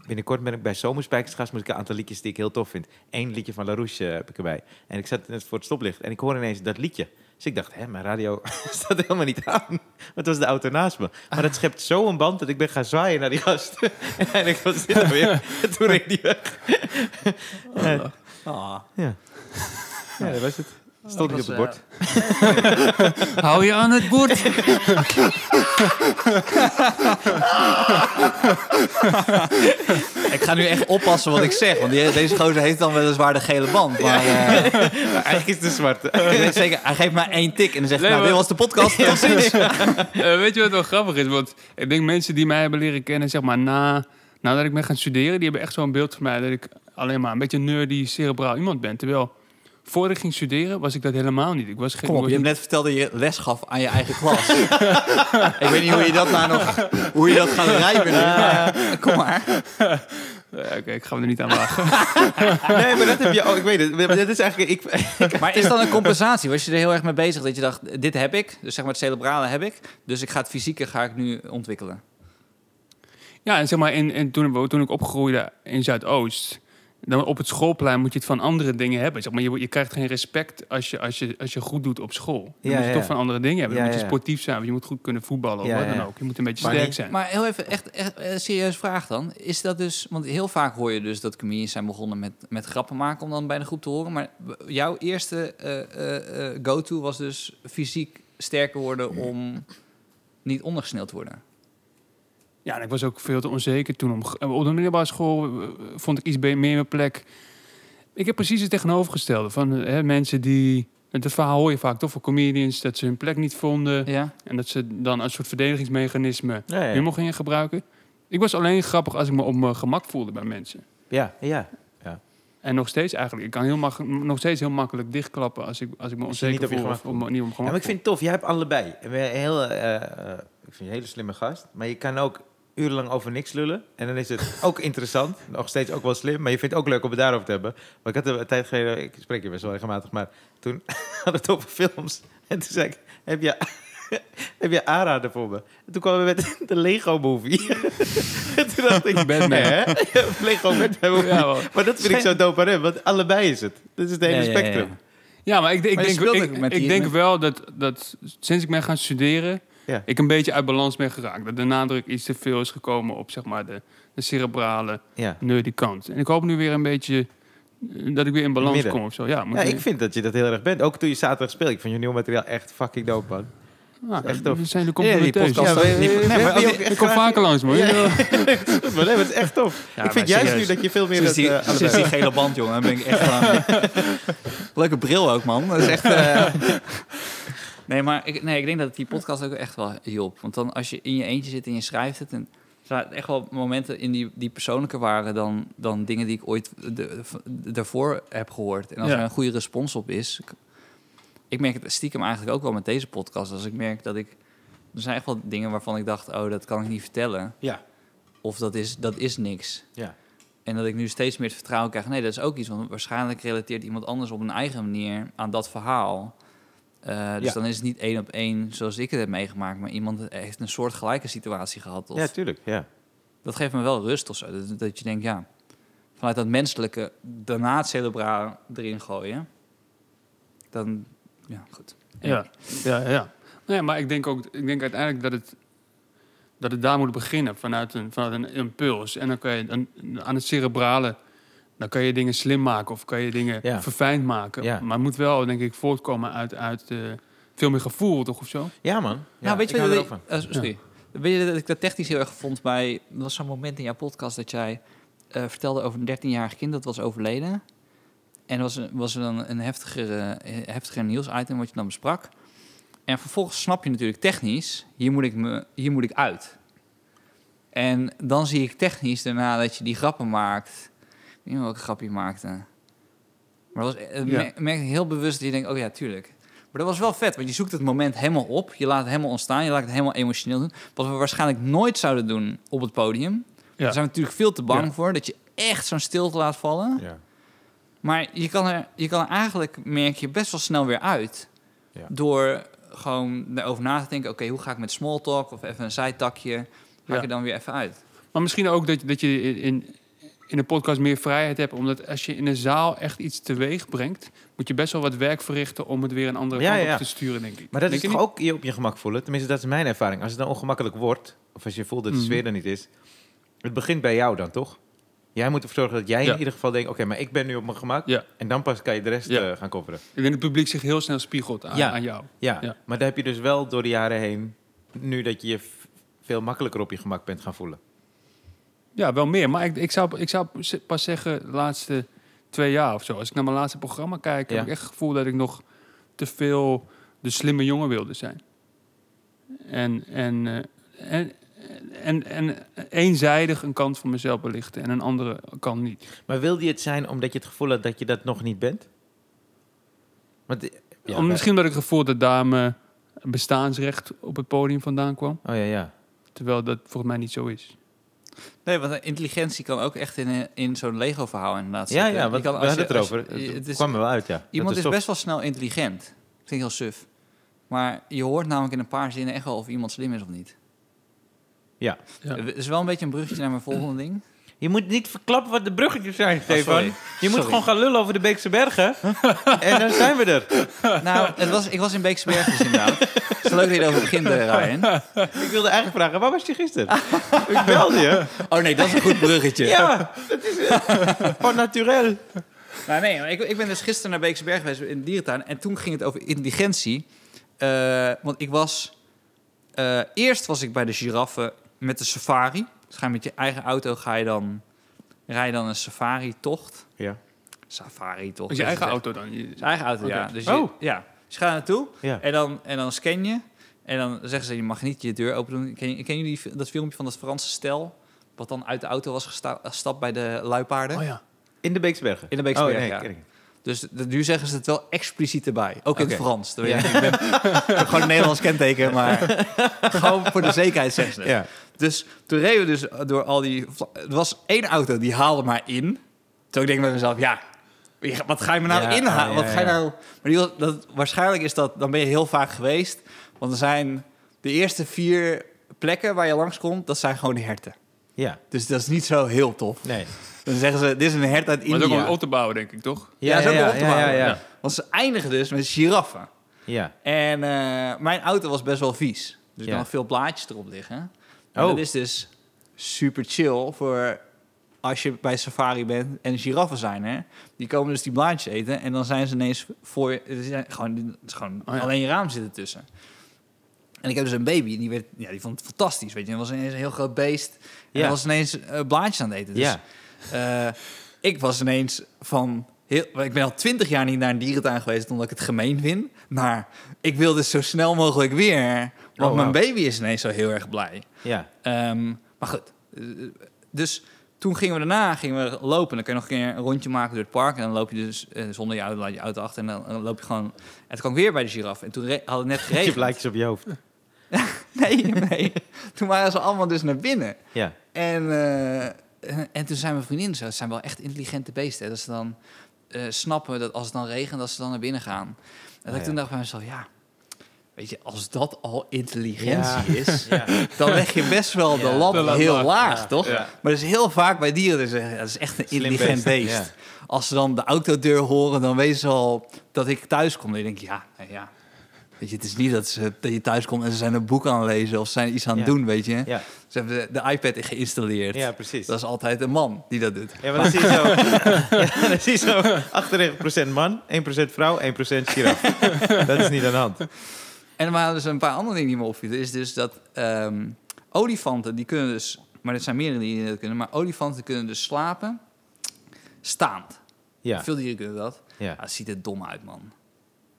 binnenkort ben ik bij Zomerspijkers gast, moet ik een aantal liedjes die ik heel tof vind. Eén liedje van LaRouche eh, heb ik erbij. En ik zat net voor het stoplicht en ik hoorde ineens dat liedje. Dus ik dacht, hè, mijn radio staat helemaal niet aan. Maar het was de auto naast me. Maar dat schept zo een band dat ik ben gaan zwaaien naar die gast. en ik was dit weer? En toen reed die weg. Eh, Ah. ja. Ja, dat was het. Stond niet op het bord. Hou je aan het bord. Ik ga nu echt oppassen wat ik zeg, want die, deze gozer heeft dan weliswaar de gele band. Maar eh, Maar eigenlijk is het de zwarte. zeker, hij geeft mij één tik en dan zegt hij, Nee, nou, maar- dit was de podcast. Precies. Eh, weet je wat wel grappig is? Want ik denk mensen die mij hebben leren kennen, zeg maar, na, nadat ik ben gaan studeren, die hebben echt zo'n beeld van mij dat ik alleen maar een beetje nerdy, cerebraal iemand ben. Terwijl voordat ik ging studeren, was ik dat helemaal niet. Ik was geen... Kom op, je hebt net verteld dat je les gaf aan je eigen klas. ik weet niet hoe je dat nou nog... Hoe je dat gaat rijpen Kom maar. Oké, ik ga me er niet aan wagen. Nee, maar dat heb je... Oh, ik weet het. Maar Dat is eigenlijk... Ik, Maar is dat een compensatie? Was je er heel erg mee bezig dat je dacht, dit heb ik, dus zeg maar het cerebrale heb ik, dus ik ga het fysieke ga ik nu ontwikkelen. ja, en zeg maar, in, in, toen, toen ik opgroeide in Zuidoost... Dan op het schoolplein moet je het van andere dingen hebben. Zeg maar, je, je krijgt geen respect als je, als, je, als je goed doet op school. Dan Ja, moet je ja. toch van andere dingen hebben. Dan Ja, moet je ja. sportief zijn, je moet goed kunnen voetballen of Ja, wat dan ja. ook. Je moet een beetje Maar sterk zijn. Maar heel even, echt, echt een serieuze vraag dan. Is dat dus, want heel vaak hoor je dus dat comedians zijn begonnen met, met grappen maken om dan bij de groep te horen. Maar jouw eerste eh, eh, eh, go-to was dus fysiek sterker worden om niet ondergesneeuwd te worden. Ja, en ik was ook veel te onzeker toen. Om, op de middelbare school eh, vond ik iets meer mijn plek. Ik heb precies het tegenovergestelde. Van eh, hè, mensen die... Het verhaal hoor je vaak toch van comedians... dat ze hun plek niet vonden... Ja? en dat ze dan een soort verdedigingsmechanisme ja, ja. humor gingen gebruiken. Ik was alleen grappig als ik me op mijn gemak voelde bij mensen. Ja, ja. En nog steeds eigenlijk. Ik kan heel mak- nog steeds heel makkelijk dichtklappen... als ik, als ik me onzeker voel of om, niet mijn Ja, maar ik vind het tof. Jij hebt allebei. Heel, eh, ik vind je een hele slimme gast. Maar je kan ook urenlang over niks lullen. En dan is het ook interessant. Nog steeds ook wel slim. Maar je vindt het ook leuk om het daarover te hebben. Maar ik had er een tijd geleden... Ik spreek je best wel regelmatig. Maar toen hadden we het over films. En toen zei ik... Heb je, heb je aanraden voor me? En toen kwamen we met de Lego Movie. en toen dacht ik... Batman. Hè? Lego Batman Movie. Ja, wel. Maar dat vind ik zo dope aan hem. Want allebei is het. Dit is het hele Ja, ja, ja, ja. spectrum. Ja, maar ik, ik Maar denk, ik, met ik denk met- wel dat, dat sinds ik ben gaan studeren... Ja. ik een beetje uit balans ben geraakt. Dat de nadruk iets te veel is gekomen op zeg maar, de, de cerebrale, Ja. nerdy kant. En ik hoop nu weer een beetje eh, dat ik weer in balans Midden. kom of zo. Ja, moet Ja, ik vind dat je dat heel erg bent. Ook toen je zaterdag speelde. Ik vond je nieuw materiaal echt fucking dope, man. Ah, echt tof. dat zijn de complimenteus. Ja, Ja, we- nee, we ik- kom vaker langs, man. Ja, Ja. Goed, maar nee, maar het is echt tof. Ja, ik vind juist serieus. nu dat je veel meer... Sinds dat, die, eh, die gele band, jongen, ben ik echt gewoon... Leuke bril ook, man. Dat is echt... eh, nee, maar ik, nee, ik denk dat die podcast ook echt wel hielp. Want dan als je in je eentje zit en je schrijft het... En, er zaten echt wel momenten in die, die persoonlijker waren dan, dan dingen die ik ooit de, de- daarvoor heb gehoord. En als Ja. er een goede respons op is... Ik, ik merk het stiekem eigenlijk ook wel met deze podcast. Als ik merk dat ik... Er zijn echt wel dingen waarvan ik dacht... Oh, dat kan ik niet vertellen. Ja, Of dat is, dat is niks. ja. En dat ik nu steeds meer het vertrouwen krijg. Nee, dat is ook iets. Want waarschijnlijk relateert iemand anders op een eigen manier aan dat verhaal. Eh, dus Ja. dan is het niet één op één zoals ik het heb meegemaakt. Maar iemand heeft een soort gelijke situatie gehad. Of, ja, tuurlijk. Ja. dat geeft me wel rust of zo. Dat, dat je denkt, ja, vanuit dat menselijke daarna het cerebraal erin gooien. Dan, ja, goed. Ja, ja, ja. Nee, maar ik denk ook, ik denk uiteindelijk dat het, dat het daar moet beginnen vanuit een, vanuit een impuls. En dan kan je dan, aan het cerebrale, dan kan je dingen slim maken of kan je dingen Ja. verfijnd maken. Ja. Maar het moet wel, denk ik, voortkomen uit, uit eh, veel meer gevoel, toch of zo? Ja, man. Ja, nou, weet ik je, wat ik- eh, sorry. Weet je dat ik dat technisch heel erg vond bij... Er was zo'n moment in jouw podcast dat jij eh, vertelde over een 13-jarig kind dat was overleden. En was, was er dan een heftiger, heftiger nieuwsitem wat je dan besprak. En vervolgens snap je natuurlijk technisch, hier moet ik, me, hier moet ik uit. En dan zie ik technisch daarna dat je die grappen maakt. Weet niet welke grap je maakte. Maar dat was, eh, Ja. heel bewust dat je denkt, oh ja, tuurlijk. Maar dat was wel vet, want je zoekt het moment helemaal op. Je laat het helemaal ontstaan, je laat het helemaal emotioneel doen. Wat we waarschijnlijk nooit zouden doen op het podium. Ja. Daar zijn we natuurlijk veel te bang Ja. voor, dat je echt zo'n stilte laat vallen. Ja. Maar je kan, er, je kan er eigenlijk, merk je, best wel snel weer uit. Ja. Door gewoon erover na te denken, oké, hoe ga ik met small talk of even een zijtakje, ga ik er dan weer even uit. Maar misschien ook dat, dat je in, in, een podcast meer vrijheid hebt. Omdat als je in een zaal echt iets teweeg brengt, moet je best wel wat werk verrichten om het weer een andere Ja, kant ja. op te sturen, denk ik. Maar dat Denk is je toch niet? ook je op je gemak voelen? Tenminste, dat is mijn ervaring. Als het dan ongemakkelijk wordt, of als je voelt dat de Mhm. sfeer er niet is... Het begint bij jou dan, toch? Jij moet ervoor zorgen dat jij Ja. in ieder geval denkt... Oké, maar ik ben nu op mijn gemak. Ja. En dan pas kan je de rest Ja. eh, gaan coveren. Ik denk dat het publiek zich heel snel spiegelt aan, aan jou. Ja. Ja. maar daar heb je dus wel door de jaren heen... Nu dat je je veel makkelijker op je gemak bent gaan voelen. Ja, wel meer. Maar ik, ik, zou, ik zou pas zeggen de laatste twee jaar of zo. Als ik naar mijn laatste programma kijk, Ja. heb ik echt het gevoel dat ik nog te veel de slimme jongen wilde zijn. En, en, eh, en, en, en eenzijdig een kant van mezelf belichten en een andere kant niet. Maar wilde je het zijn omdat je het gevoel had dat je dat nog niet bent? Want, ja, Om, misschien dat ik het gevoel dat dame bestaansrecht op het podium vandaan kwam. Oh ja, ja. Terwijl dat volgens mij niet zo is. Nee, want intelligentie kan ook echt in, in zo'n Lego-verhaal inderdaad Ja, zitten. ja, Je want kan we hadden je- het je- erover. Het het is- kwam er wel uit, ja. Iemand Dat is best wel snel intelligent. Vind ik heel suf. Maar je hoort namelijk in een paar zinnen echt wel of iemand slim is of niet. Ja. Ja. Het is wel een beetje een bruggetje naar mijn volgende ding. Je moet niet verklappen wat de bruggetjes zijn, Stefan. sorry. Je moet Sorry. gewoon gaan lullen over de Beekse Bergen. en dan zijn we er. Nou, het was, ik was in Beekse Bergen dus inderdaad. Het is leuk dat je erover begint, eh, Ryan. Ik wilde eigenlijk vragen, waar was je gisteren? ik belde je. Oh nee, dat is een goed bruggetje. Ja, dat is. Gewoon naturel. Nou, nee, ik, ik ben dus gisteren naar Beekse Bergen geweest in de dierentuin. En toen ging het over intelligentie. Eh, want ik was... eh, eerst was ik bij de giraffen met de safari. Dus ga je met je eigen auto, ga je dan... Rij je dan een safari-tocht. Ja. Safari-tocht. Is je eigen auto dan? Je- echt. Zijn eigen auto, ja. Dus je, Oh. ja. Dus je gaat naartoe Ja. en dan, en dan scan je. En dan zeggen ze, je mag niet je deur open doen. Ken, je- ken jullie dat filmpje van dat Franse stel... wat dan uit de auto was gesta- gestapt bij de luipaarden? Oh ja. In de Beekse Bergen? In de Beekse oh, nee, ja. ken ik. Dus de- nu zeggen ze het wel expliciet erbij. Ook in het Frans. Ja. je, ik, ben, ik heb gewoon een Nederlands kenteken, maar gewoon voor de zekerheid zeggen ze het. Ja. Dus toen reden we dus door al die... Er was één auto, die haalde maar in. Toen ik denk bij mezelf, ja, wat ga je me nou Ja, inhalen? ja, wat ga je ja. nou... Maar die, dat, waarschijnlijk is dat... Dan ben je heel vaak geweest. Want er zijn de eerste vier plekken waar je langskomt... dat zijn gewoon de herten. Ja, Dus dat is niet zo heel tof. nee. Dan zeggen ze, dit is een hert uit Maar dat is ook India. wel een autobouwer, denk ik, toch? Ja, op te ja, ja, bouwen. ja. Want ze eindigen dus met giraffen. Ja. En eh, mijn auto was best wel vies. Dus er Ja. nog veel blaadjes erop liggen. En Oh. dat is dus super chill voor als je bij safari bent en giraffen zijn er. Die komen dus die blaadjes eten en dan zijn ze ineens voor je. Gewoon, het is gewoon Oh ja. alleen je raam zit ertussen. En ik heb dus een baby en die, werd, ja, die vond het fantastisch. Weet je, dat was ineens een heel groot beest. En Ja. was ineens eh, blaadjes aan het eten. Dus Ja. eh, ik was ineens van... Heel, ik ben al twintig jaar niet naar een dierentuin geweest... omdat ik het gemeen vind. Maar ik wil dus zo snel mogelijk weer. Want Oh, mijn baby is ineens zo heel erg blij. Ja. Ehm, maar goed. Eh, Dus toen gingen we daarna gingen we lopen. Dan kun je nog een keer een rondje maken door het park. En dan loop je dus eh, zonder je auto, laat je auto achter. En dan, loop je gewoon... En toen kwam ik weer bij de giraffe. En toen hadden we net Je geregeld. blaadjes op je hoofd. Nee, nee. Toen waren ze allemaal dus naar binnen. Ja. En, eh, en, en toen zijn mijn vriendin zo. Het zijn wel echt intelligente beesten. Hè, dat ze dan snappen dat als het dan regent, dat ze dan naar binnen gaan. En dat Oh, ik toen dacht bij mezelf, ja... Weet je, als dat al intelligentie Ja. is, Ja. dan leg je best wel de Ja, lat heel laag. toch? Maar dat is heel vaak bij dieren, dat ze- dat is echt een Slim intelligent beest. Als ze dan de autodeur horen, dan weten ze al dat ik thuis kom. Dan denk ik, ja, nou ja. Weet je, het is niet dat, ze, dat je thuis komt en ze zijn een boek aan het lezen of zijn iets aan het doen, weet je. Ze hebben de, de iPad geïnstalleerd. ja, precies. Dat is altijd een man die dat doet. Ja, maar dan zie je zo, ja, dan zie je zo 98% man, 1% vrouw, 1% giraf. Dat is niet aan de hand. En er waren dus een paar andere dingen die me opvielen. Is dus dat ehm, olifanten, die kunnen dus... Maar er zijn meerdere dieren die dat kunnen. Maar olifanten kunnen dus slapen staand. Ja, Veel dieren kunnen dat. ja. Het ziet er dom uit, man.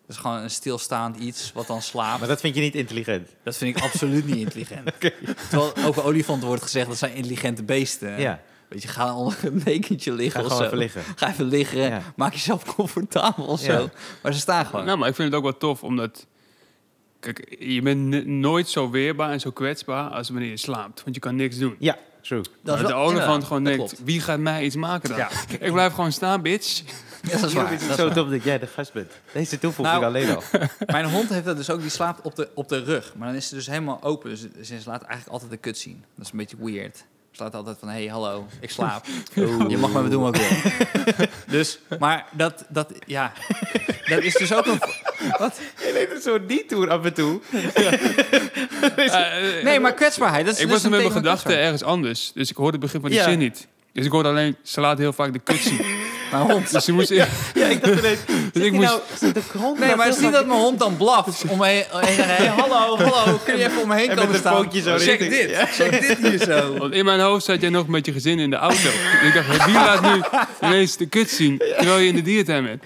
Dat is gewoon een stilstaand iets wat dan slaapt. Maar dat vind je niet intelligent. Dat vind ik absoluut niet intelligent. Terwijl over olifanten wordt gezegd dat zijn intelligente beesten. Ja, Weet je, ga onder een dekentje ga liggen of gewoon zo. even liggen. Ga even liggen, Ja. maak jezelf comfortabel of Ja. zo. Maar ze staan gewoon. Nou, maar ik vind het ook wel tof, omdat... Kijk, je bent nooit zo weerbaar en zo kwetsbaar als wanneer je slaapt. Want je kan niks doen. Ja, true. Dat de olifant gewoon denkt, klopt. wie gaat mij iets maken dan? Ja. Ik blijf gewoon staan, bitch. Ja, dat is waar. Het is zo tof dat jij de gast bent. Deze toevoeging Nou, alleen al. Mijn hond heeft dat dus ook, die slaapt op de, op de rug. Maar dan is ze dus helemaal open. Dus ze laat eigenlijk altijd de kut zien. Dat is een beetje weird. Ze laat altijd van, hé, hey, hallo, ik slaap. Je mag met me doen wat ik wil. dus, maar dat, dat, ja, dat is dus ook een... Wat? Je neemt een soort detour af en toe. Eh, eh, Nee, maar kwetsbaarheid, dat is ik dus was een met mijn van gedachten ergens anders. Dus ik hoorde het begin van die Ja. zin niet. Dus ik hoorde alleen, ze laat heel vaak de kut zien. kwetsbaarheid. Mijn hond. Dus ze moest... Ja, ik dacht ineens... Dus ik moest... Nou, de grond Nee, maar het is niet dat mijn hond dan blaft. Om me heen, hallo, hallo, kun je even om me heen En met komen een staan? pootje zo Check richting- dit, Ja. check dit hier zo. Want in mijn hoofd zat jij nog met je gezin in de auto. Ik dacht, wie laat nu ineens de kut zien terwijl je in de diertuin bent?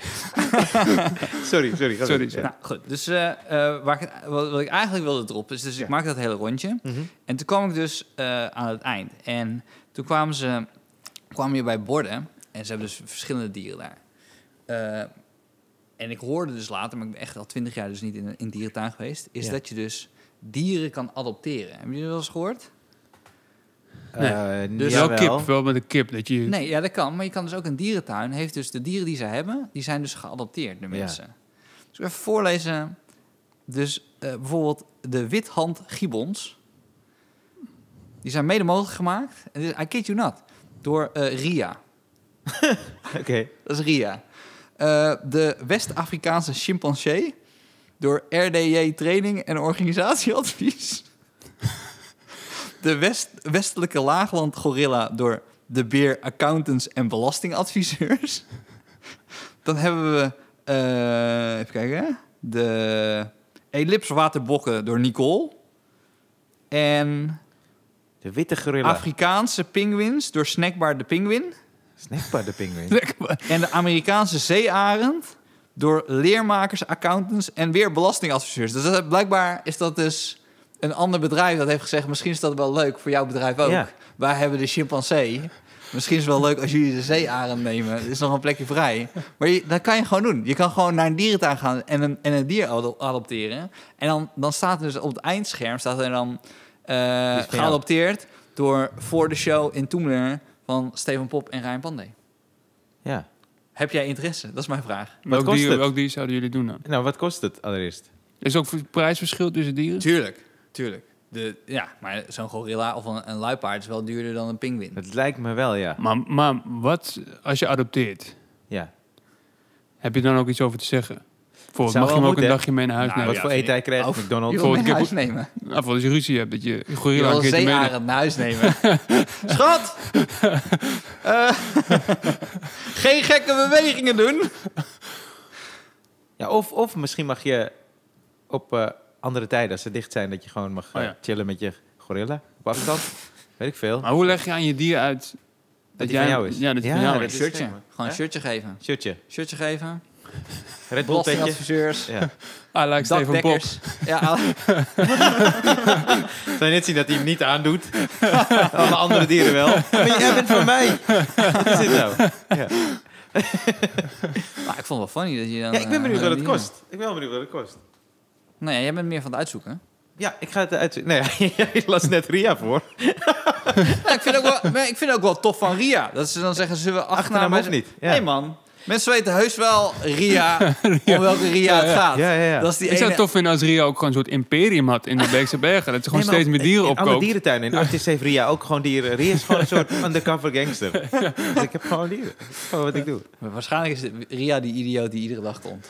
Sorry, sorry. Sorry. Ja. Nou, goed. Dus eh, eh, waar ik, wat, wat ik eigenlijk wilde droppen is... Dus Ja. ik maakte dat hele rondje. Mhm. En toen kwam ik dus eh, aan het eind. En toen kwamen ze kwamen je bij borden. En ze hebben dus verschillende dieren daar. Eh, en ik hoorde dus later, maar ik ben echt al twintig jaar dus niet in een in dierentuin geweest, is Ja. dat je dus dieren kan adopteren. Hebben jullie dat wel eens gehoord? Eh, Dus- wel kip, wel met een kip. Dat je, Nee, ja, dat kan. Maar je kan dus ook een dierentuin. Heeft dus de dieren die ze hebben, die zijn dus geadopteerd door Ja. mensen. Dus ik even voorlezen. Dus eh, bijvoorbeeld de withand gibbons. Die zijn mede mogelijk gemaakt. En dit is, I kid you not. Door eh, RIA. Oké. Dat is RIA. Eh, de West-Afrikaanse chimpansee. Door RDJ Training en Organisatieadvies. De West Westelijke Laagland Gorilla door de Beer Accountants en Belastingadviseurs. Dan hebben we, eh, even kijken, de Ellipswaterbokken door Nicole. En De witte gorilla. Afrikaanse pinguïns door Snackbar de Pinguïn. Snackbar de pinguïn. En de Amerikaanse zeearend door leermakers, accountants en weer belastingadviseurs. Dus dat, blijkbaar is dat dus een ander bedrijf dat heeft gezegd... misschien is dat wel leuk voor jouw bedrijf ook. Ja. Wij hebben de chimpansee. Misschien is het wel leuk als jullie de zeearend nemen. Er is nog een plekje vrij. Maar je, dat kan je gewoon doen. Je kan gewoon naar een dierentuin gaan en een, en een dier ado- adopteren. En dan, dan staat er dus op het eindscherm... staat er dan jou. geadopteerd door voor de show in Toemler... van Steven Pop en Ryan Pandey. Ja. Heb jij interesse? Dat is mijn vraag. welk, kost dier, het? welk dier zouden jullie doen dan? Nou, wat kost het allereerst? Is er ook prijsverschil tussen dieren? Tuurlijk, tuurlijk. De, ja, maar zo'n gorilla of een, een luipaard is wel duurder dan een pinguïn. Het lijkt me wel, ja. Maar, maar wat als je adopteert? Ja. Heb je dan ook iets over te zeggen? Voor, Zou mag je hem ook een dagje mee naar huis Nou, nemen? Wat ja, voor eten hij krijgt Of- McDonald's. Je wil Bijvoorbeeld, mee ik naar heb- huis nemen. Nou, voor als je ruzie hebt, dat je een Je gorilla wil een een keertje meeneemt. zeearend naar huis nemen. Schat! Eh, geen gekke bewegingen doen. Ja, of, of misschien mag je op eh, andere tijden, als ze dicht zijn, dat je gewoon mag eh, Oh ja. chillen met je gorilla op afstand. Weet ik veel. Maar hoe leg je aan je dier uit dat, die jij van jou is? Ja, dat die Ja, van jou dat is. is shirtje. slim. Gewoon een Hè? shirtje geven. Shirtje. Shirtje geven. Red Bull. Belastingadviseurs. Ja. Ah, lijkt Steven. Dakdekkers. Ja, ah, Zou je net zien dat hij hem niet aandoet? Alle andere dieren wel. Maar jij bent van mij. Wat is dit nou? Ja. nou, ik vond het wel funny dat je dan... ja, ik ben eh, benieuwd wat het kost. Ik ben wel benieuwd wat het kost. Nee, jij bent meer van het uitzoeken. Ja, ik ga het uit. Nee, jij las net Ria voor. Ik, vind ook wel, maar ik vind het ook wel tof van Ria. Dat ze dan zeggen, zullen we Achternaam achternaam... of niet? Ja. Nee man, mensen weten heus wel Ria, om welke Ria het gaat. Ja, ja, ja. Dat is die Ik zou het tof vinden als Ria ook gewoon een soort imperium had in de Beekse Bergen. Dat ze gewoon Nee, steeds meer dieren in alle opkoopt. dierentuinen. In Artis heeft Ria ook gewoon dieren. Ria is gewoon een soort undercover gangster. Dus ik heb gewoon dieren. Dat is gewoon wat ik doe. Maar waarschijnlijk is het Ria die idioot die iedere dag komt.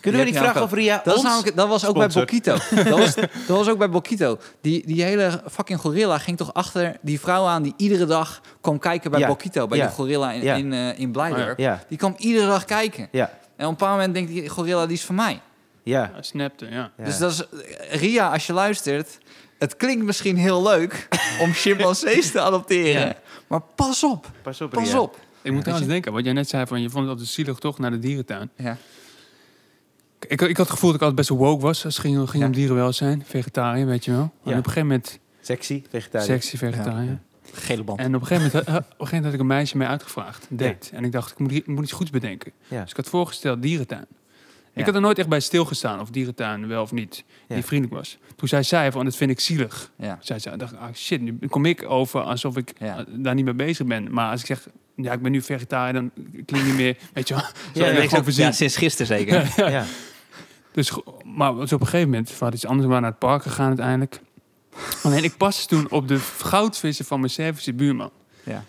Kunnen we Die vragen of Ria Dat, is ons... namelijk, dat was ook bij. Bokito. Dat was, dat was ook bij Bokito. Die, die hele fucking gorilla ging toch achter die vrouw aan... die iedere dag kwam kijken bij Ja. Bokito. Bij Ja. die gorilla in, Ja. in, eh, in Blijdorp. Ja, Die kwam iedere dag kijken. ja, En op een bepaald moment denkt die gorilla, die is van mij. ja. Ja, snapte, ja. ja. Dus dat is, Ria, als je luistert, het klinkt misschien heel leuk om chimpansees te adopteren. Ja. Maar pas op, Pas op, pas Ria. op. Ik moet trouwens denken, wat jij net zei, van je vond het altijd zielig toch, naar de dierentuin. Ja. Ik, ik had het gevoel dat ik altijd best wel woke was als het ging, ging Ja. om dierenwelzijn. Vegetariër, weet je wel. En Ja. op een gegeven moment, Sexy, vegetariër. sexy vegetariër. Gele band. En op een gegeven moment, eh, op een gegeven moment had ik een meisje mee uitgevraagd, date. En ik dacht, ik moet, ik moet iets goeds bedenken. Dus ik had voorgesteld dierentuin. Ik had er nooit echt bij stilgestaan of dierentuin wel of niet. Die vriendelijk was. Toen zei zij van, dat vind ik zielig. Ja. Zij zei, dacht, ah shit, nu kom ik over alsof ik eh, daar niet mee bezig ben. Maar als ik zeg, ja, ik ben nu vegetariër, dan klinkt niet meer, weet je wel. Ja, ik ja, sinds gisteren zeker. Ja. Dus, maar dus op een gegeven moment, we hadden iets anders, we waren naar het park gegaan uiteindelijk. Alleen ik paste toen op de goudvissen van mijn Servische buurman. Ja.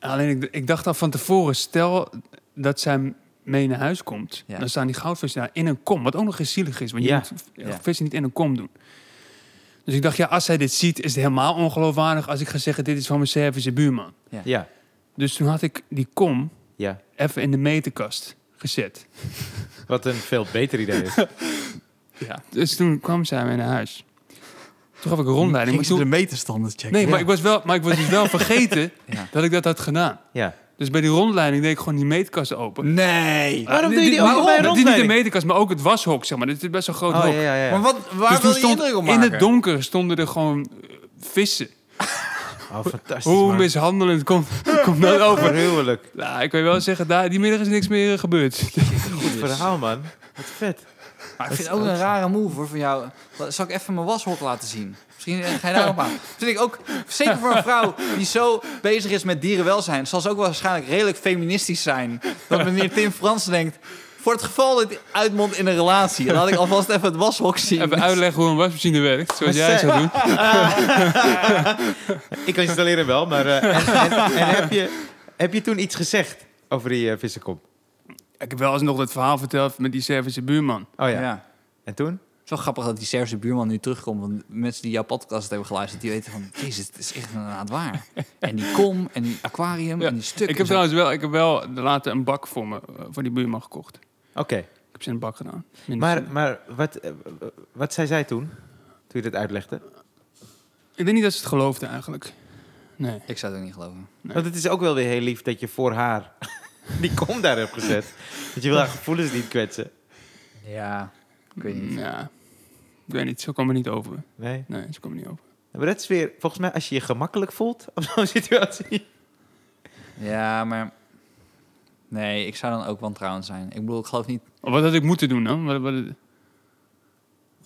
Alleen ik, ik dacht al van tevoren, stel dat zij mee naar huis komt, Ja. dan staan die goudvissen daar in een kom, wat ook nog eens zielig is, want je Ja. moet Ja. vissen niet in een kom doen. Dus ik dacht, ja, als zij dit ziet, is het helemaal ongeloofwaardig als ik ga zeggen, dit is van mijn Servische buurman. Ja. Dus toen had ik die kom ja. even in de meterkast gezet. Wat een veel beter idee is. Ja. Dus toen kwam zij mee naar huis. Toen gaf ik een rondleiding. Ging Maar ze de meterstanden checken. nee, maar ik was, wel, maar ik was dus wel vergeten Ja. dat ik dat had gedaan. Ja. Dus bij die rondleiding deed ik gewoon die meetkast open. Nee. Waarom Ah, doe je die ook bij een Niet de rondleiding? meterkast, maar ook het washok, zeg maar. Dit is best wel een groot Oh, hok. ja, ja, ja. Maar wat, waar Dus wil je stond indruk op in het donker stonden er gewoon eh, vissen. Oh, fantastisch, Hoe man. mishandelend komt, komt dat over? Gruwelijk. Nou, ik kan je wel zeggen, daar, die middag is niks meer eh, gebeurd. Goed verhaal, man. Wat vet. Maar ik vind het ook een rare move hoor, van jou. Zal ik even mijn washok laten zien? Misschien eh, ga je daarop aan. Vind ik ook, zeker voor een vrouw die zo bezig is met dierenwelzijn, zal ze ook wel waarschijnlijk redelijk feministisch zijn. Dat meneer Tim Fransen denkt, voor het geval dat dit uitmondt in een relatie, laat ik alvast even het washok zien. Even uitleggen hoe een wasmachine werkt, zoals jij zou doen. Ik installeren wel, maar... eh, en en, en heb, je, heb je toen iets gezegd over die uh, vissenkom? Ik heb wel eens nog het verhaal verteld met die Servische buurman. Oh ja. ja. En toen? Het is wel grappig dat die Servische buurman nu terugkomt. Want mensen die jouw podcast hebben geluisterd, die weten van... Jezus, het is echt inderdaad waar. En die kom, en die aquarium, Ja, en die stukken. Ik heb trouwens wel, ik heb wel later een bak voor, me, eh, voor die buurman gekocht. Oké. Ik heb ze in een bak gedaan. Minder Maar, maar wat, eh, wat zei zij toen? Toen je dit uitlegde? Ik denk niet dat ze het geloofde eigenlijk. Nee. Ik zou het ook niet geloven. Nee. Want het is ook wel weer heel lief dat je voor haar die kom daar hebt gezet. Want je wil haar gevoelens niet kwetsen. Ja, ik weet niet. Ja. Ik weet niet, zo kwam het niet over. Nee. Nee, zo kwam het niet over. Maar dat is weer, volgens mij, als je je gemakkelijk voelt op zo'n situatie. Ja, maar... Nee, ik zou dan ook wantrouwend zijn. Ik bedoel, ik geloof niet... Of wat had ik moeten doen dan? Wat, wat,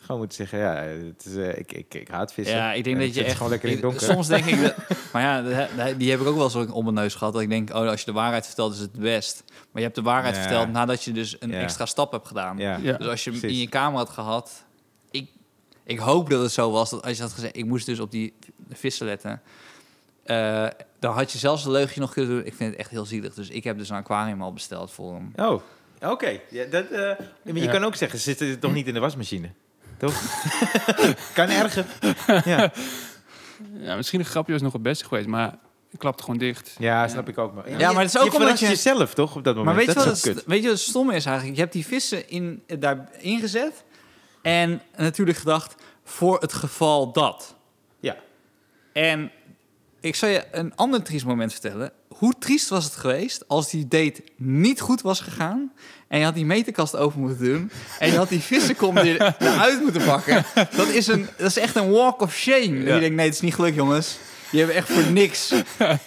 Gewoon moeten zeggen, ja, het is, eh, ik, ik, ik haat vissen. Ja, ik denk En dat je echt... gewoon lekker in het ik- donker. soms denk ik... Dat, maar ja, die heb ik ook wel zo op mijn neus gehad. Dat ik denk, oh, als je de waarheid vertelt, is het best. Maar je hebt de waarheid Ja. verteld nadat je dus een Ja. extra stap hebt gedaan. Ja. Ja. Dus als je hem in je kamer had gehad... Ik, ik hoop dat het zo was, dat als je had gezegd... Ik moest dus op die vissen letten. eh, dan had je zelfs een leugje nog kunnen doen. Ik vind het echt heel zielig. Dus ik heb dus een aquarium al besteld voor hem. Oh, oké. Ja, dat, eh, maar je Ja. kan ook zeggen, ze zitten toch niet in de wasmachine? Toch? kan erger. Ja. ja, misschien een grapje was nog het beste geweest, maar ik klapte gewoon dicht. ja, snap ik ook. Maar, Ja, maar het is ook je omdat je- jezelf, toch, op dat moment? Maar weet je, dat wat is het, weet je wat het stomme is eigenlijk? Je hebt die vissen in, daar ingezet. En natuurlijk gedacht, voor het geval dat. Ja. En ik zal je een ander triest moment vertellen. Hoe triest was het geweest als die date niet goed was gegaan... en je had die meterkast open moeten doen... en je had die vissenkom er- eruit moeten pakken. Dat is, een, dat is echt een walk of shame. Ja. je denkt, nee, het is niet gelukt, jongens. Je hebt echt voor niks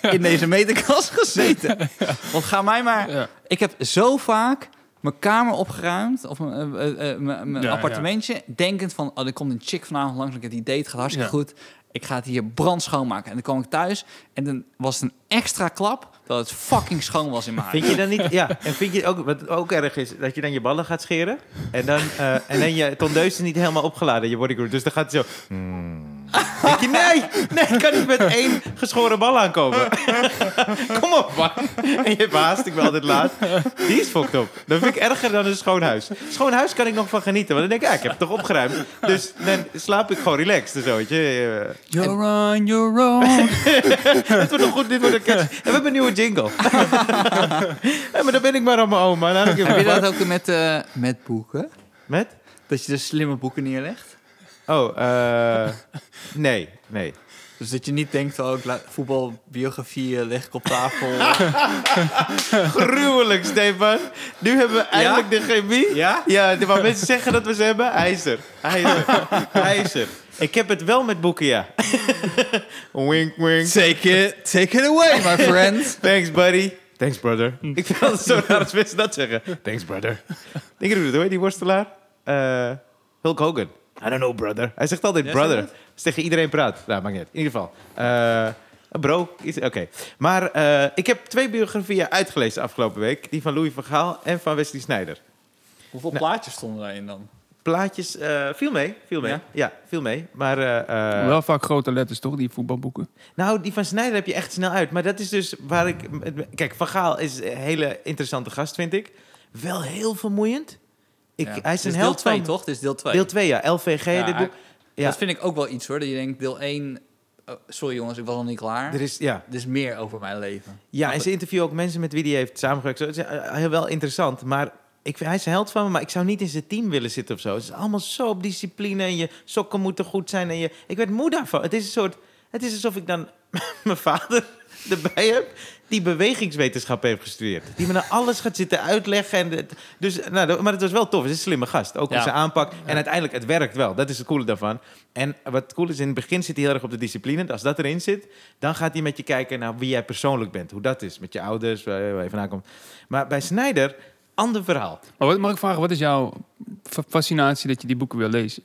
in deze meterkast gezeten. Want ga mij maar... Ja. Ik heb zo vaak mijn kamer opgeruimd, of mijn, eh, eh, eh, mijn, mijn Ja, appartementje, denkend van, oh, er komt een chick vanavond langs, ik heb die date, gaat hartstikke Ja. goed. Ik ga het hier brand schoonmaken. En dan kwam ik thuis en dan was het een extra klap dat het fucking schoon was in mijn huis. Vind je dan niet, ja, en vind je ook, wat ook erg is, dat je dan je ballen gaat scheren en dan, eh, en dan je tondeus is niet helemaal opgeladen, je bodyguard, dus dan gaat het zo, hmm. Denk je, nee, nee, ik kan niet met één geschoren bal aankomen. Kom op, man. En je hebt haast, ik ben altijd laat. Die is fucked op. Dat vind ik erger dan een schoon huis. Schoon huis kan ik nog van genieten, want dan denk ik, ja, ik heb het toch opgeruimd. Dus dan slaap ik gewoon relaxed, zo, weet je. You're on your own. dit wordt nog goed, dit wordt een catch. En we hebben een nieuwe jingle. ja, maar dan ben ik maar aan mijn oma. Dan Heb je dat ook met, eh, met boeken? Met? Dat je dus slimme boeken neerlegt? Oh, eh nee, nee. Dus dat je niet denkt, oh, ik laat- voetbalbiografie eh, leg ik op tafel. Gruwelijk, Stefan. Nu hebben we eindelijk de chemie. ja? Ja, waar mensen zeggen dat we ze hebben. IJzer. IJzer. IJzer. Ik heb het wel met boeken, ja. wink, wink. Take it, take it away, my friend. Thanks, buddy. Thanks, brother. Ik vind het zo raar als mensen dat zeggen. Thanks, brother. Denk je het hoor, die worstelaar? Eh, Hulk Hogan. I don't know, brother. Hij zegt altijd Ja, brother. zeg Als tegen iedereen praat. Nou, maakt niet uit. In ieder geval. Eh, bro. Oké. Maar eh, ik heb twee biografieën uitgelezen afgelopen week. Die van Louis van Gaal en van Wesley Sneijder. Hoeveel Nee. plaatjes stonden daarin dan? Plaatjes, eh viel mee. Viel mee. Ja? Ja, viel mee. Maar eh, eh, Wel vaak grote letters, toch? Die voetbalboeken. Nou, die van Snijder heb je echt snel uit. Maar dat is dus waar ik... Kijk, Van Gaal is een hele interessante gast, vind ik. Wel heel vermoeiend. Ik. Hij is Dit een deel held 2, van... toch? Dit is deel 2. Deel 2, ja. LVG, Ja, dit boek. Ja, Dat vind ik ook wel iets hoor. Dat je denkt, deel 1... oh, sorry jongens, ik was nog niet klaar. er is, ja. Er is meer over mijn leven. ja, en ze interviewen ook mensen met wie hij heeft samengewerkt. Zo, Het is eh, heel wel interessant. Maar ik vind, hij is een held van me, maar ik zou niet in zijn team willen zitten of zo. Het is allemaal zo op discipline en je sokken moeten goed zijn. En je, ik werd moe daarvan. Het is een soort... Het is alsof ik dan mijn vader erbij heb die bewegingswetenschap heeft gestudeerd. Die me nou alles gaat zitten uitleggen. En het- dus, nou, maar het was wel tof. Het is een slimme gast. Ook Ja. met zijn aanpak. En uiteindelijk, het werkt wel. Dat is het coole daarvan. En wat cool is, in het begin zit hij heel erg op de discipline. Als dat erin zit, dan gaat hij met je kijken naar wie jij persoonlijk bent. Hoe dat is. Met je ouders, waar je vandaan komt. Maar bij Snyder, ander verhaal. Maar wat, mag ik vragen, wat is jouw fa- fascinatie dat je die boeken wil lezen?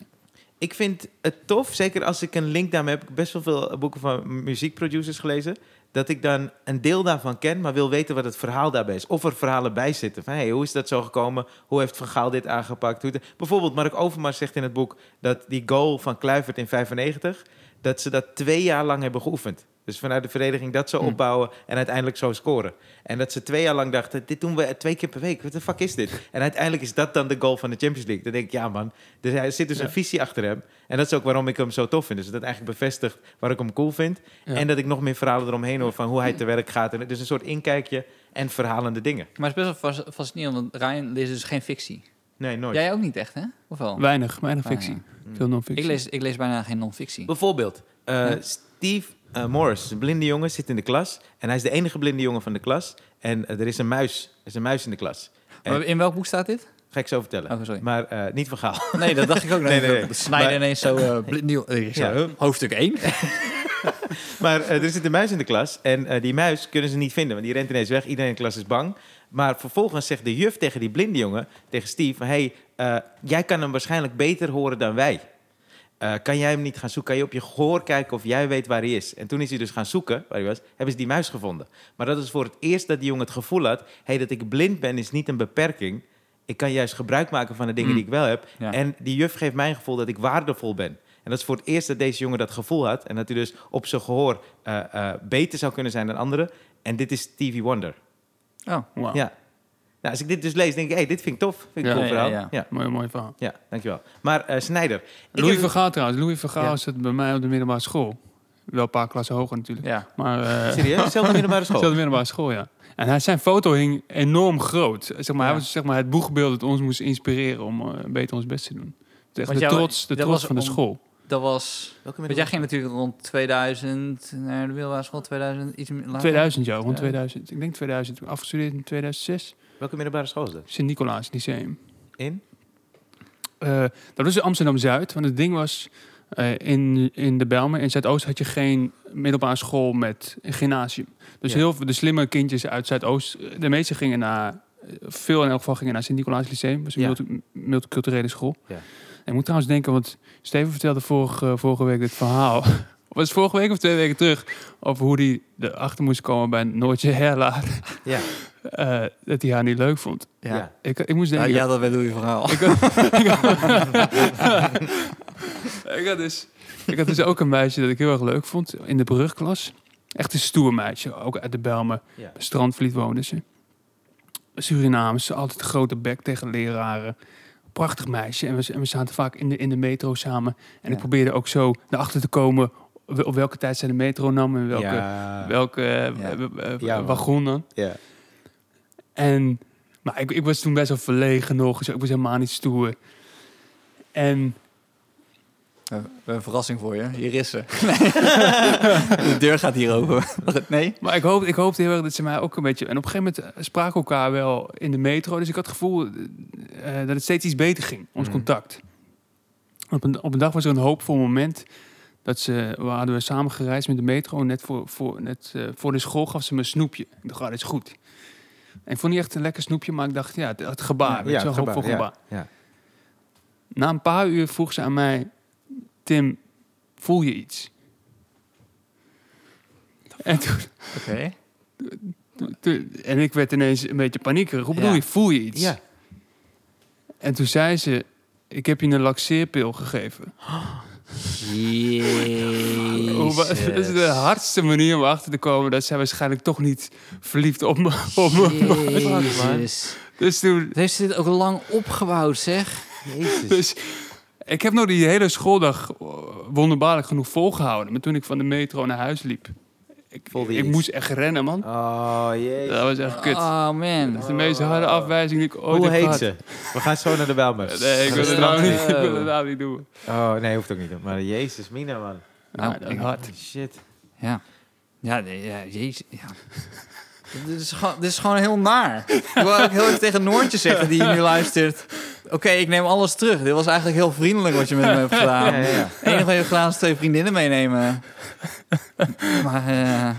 Ik vind het tof, zeker als ik een link daarmee heb. Ik heb best wel veel boeken van muziekproducers gelezen. Dat ik dan een deel daarvan ken, maar wil weten wat het verhaal daarbij is. Of er verhalen bij zitten. Van, hey, hoe is dat zo gekomen? Hoe heeft Van Gaal dit aangepakt? Hoe bijvoorbeeld, Mark Overmars zegt in het boek... dat die goal van Kluivert in 95... dat ze dat twee jaar lang hebben geoefend. Dus vanuit de verdediging dat zo Hmm. opbouwen en uiteindelijk zo scoren. En dat ze twee jaar lang dachten, dit doen we twee keer per week. Wat de fuck is dit? En uiteindelijk is dat dan de goal van de Champions League. Dan denk ik, ja man, dus er zit dus Ja. een visie achter hem. En dat is ook waarom ik hem zo tof vind. Dus dat eigenlijk bevestigt waar ik hem cool vind. Ja. En dat ik nog meer verhalen eromheen hoor van hoe hij te werk gaat. En het is een soort inkijkje en verhalende dingen. Maar het is best wel fas- fascinerend, want Ryan leest dus geen fictie. Nee, nooit. Jij ook niet echt, hè? Of wel? Weinig, weinig Ah, fictie. Mm. Veel non-fictie. Ik lees, ik lees bijna geen non-fictie. Bijvoorbeeld, eh, Ja. Steve eh, Morris, een blinde jongen, zit in de klas. En hij is de enige blinde jongen van de klas. En eh, er is een muis. Er is een muis in de klas. En- in welk boek staat dit? Ga ik zo vertellen. Oh, sorry. Maar eh, niet van Gaal. Nee, dat dacht ik ook. Nee, nee, nee. Dat Snijden ineens zo blind nieuw. ik zo, Ja. huh? Hoofdstuk 1. Maar er zit een muis in de klas en die muis kunnen ze niet vinden, want die rent ineens weg. Iedereen in de klas is bang. Maar vervolgens zegt de juf tegen die blinde jongen, tegen Steve, hey, jij kan hem waarschijnlijk beter horen dan wij. Eh, kan jij hem niet gaan zoeken? Kan je op je gehoor kijken of jij weet waar hij is? En toen is hij dus gaan zoeken, waar hij was, hebben ze die muis gevonden. Maar dat is voor het eerst dat die jongen het gevoel had, hey, dat ik blind ben is niet een beperking. Ik kan juist gebruik maken van de dingen Mm. die ik wel heb. Ja. En die juf geeft mij een gevoel dat ik waardevol ben. En dat is voor het eerst dat deze jongen dat gevoel had. En dat hij dus op zijn gehoor eh, eh, beter zou kunnen zijn dan anderen. En dit is Stevie Wonder. Oh, Wauw. Ja. Nou, als ik dit dus lees, denk ik, hey, dit vind ik tof. Vind ik Ja, een cool ja, verhaal. ja, Ja, ja. ja. Mooi, mooi verhaal. dankjewel. Maar eh Snijder. Louis heb- van Gaal trouwens. Louis van Gaal Ja. zat bij mij op de middelbare school. Wel een paar klassen hoger natuurlijk. ja. Maar, eh Serieus? Zelfde middelbare school? Zelfde middelbare school, ja. En hij, zijn foto hing enorm groot. Zeg maar, Ja. Hij was zeg maar, het boegbeeld dat ons moest inspireren om eh, beter ons best te doen. Is de jou- trots, de trots van de school. Dat was... Welke Want jij ging natuurlijk rond 2000 naar de middelbare school, 2000, iets meer later. 2000, ja, rond Ja. 2000. Ik denk 2000. Toen Afgestudeerd in 2006. Welke middelbare school is dat? Sint-Nicolaas Lyceum. In? Eh, dat was in Amsterdam-Zuid. Want het ding was, eh, in, in de Belmen, in Zuidoost had je geen middelbare school met een gymnasium. Dus Ja. heel veel, de slimme kindjes uit Zuidoost, de meeste gingen naar, veel in elk geval gingen naar Sint-Nicolaas Lyceum. Dat was een Ja. multi- multiculturele school. Ja. En ik moet trouwens denken, want Steven vertelde vorige, vorige week dit verhaal. Was het vorige week of twee weken terug? Over hoe hij erachter moest komen bij Noortje Herlaar. Ja. eh, dat hij haar niet leuk vond. Ja. Ja. Ik, ik moest Ja, denken... ja, dat weet je verhaal. Ik had, ik dus, ik had dus ook een meisje dat ik heel erg leuk vond in de brugklas. Echt een stoer meisje, ook uit de Belmen. Ja. Strandvliet woonde ze. Surinamers, altijd een grote bek tegen leraren. Prachtig meisje. En we, en we zaten vaak in de, in de metro samen. En Ja. ik probeerde ook zo erachter te komen op welke tijd zij de metro nam en welke, Ja. welke Ja. eh, eh, Ja, wagon dan. Ja. En maar ik, ik was toen best wel verlegen nog. Dus ik was helemaal niet stoer. En een verrassing voor je. Hier is ze. de deur gaat hier open. Nee? Maar ik, hoop, ik hoopte heel erg dat ze mij ook een beetje... En op een gegeven moment eh, spraken we elkaar wel in de metro. Dus ik had het gevoel eh, eh, dat het steeds iets beter ging, ons Mhm. contact. Op een, op een dag was er een hoopvol moment. Dat ze, we hadden we samen gereisd met de metro. Net voor, voor, net, voor de school gaf ze me een snoepje. Ik dacht, ah, dat is goed. En ik vond niet echt een lekker snoepje, maar ik dacht, ja, het, het gebaar. weet je wel, gebaar, ja, gebaar. Ja. Na een paar uur vroeg ze aan mij... Tim, voel je iets? En toen, Oké. en ik werd ineens een beetje paniekerig. Hoe bedoel Ja. je, voel je iets? Ja. En toen zei ze, ik heb je een laxeerpil gegeven. wa- Dat is de hardste manier om achter te komen dat zij waarschijnlijk toch niet verliefd op me, op. Jezus. Dus toen, heeft ze dit ook lang opgebouwd, zeg. Jezus. dus ik heb nog die hele schooldag wonderbaarlijk genoeg volgehouden. Maar toen ik van de metro naar huis liep, ik, ik moest echt rennen, man. Oh, jezus. Dat was echt kut. Oh, man. Dat is de meest harde afwijzing die ik ooit Hoe heb heet gehad. ze? We gaan zo naar de Bijlmer. Nee, ik wil het nou niet, ik wil het nou niet doen. Oh, nee, hoeft ook niet. Maar jezus, Mina, man. Nou, Nou, dat ik- hard. Shit. Ja. Ja, nee, ja jezus. Ja. dit, is gewoon, dit is gewoon heel naar. Ik wil ook heel even tegen Noortje zeggen die nu luistert. Oké, ik neem alles terug. Dit was eigenlijk heel vriendelijk wat je met me hebt gedaan. Ja, ja, ja. Het enige wat je hebt gedaan is twee vriendinnen meenemen. Maar, eh,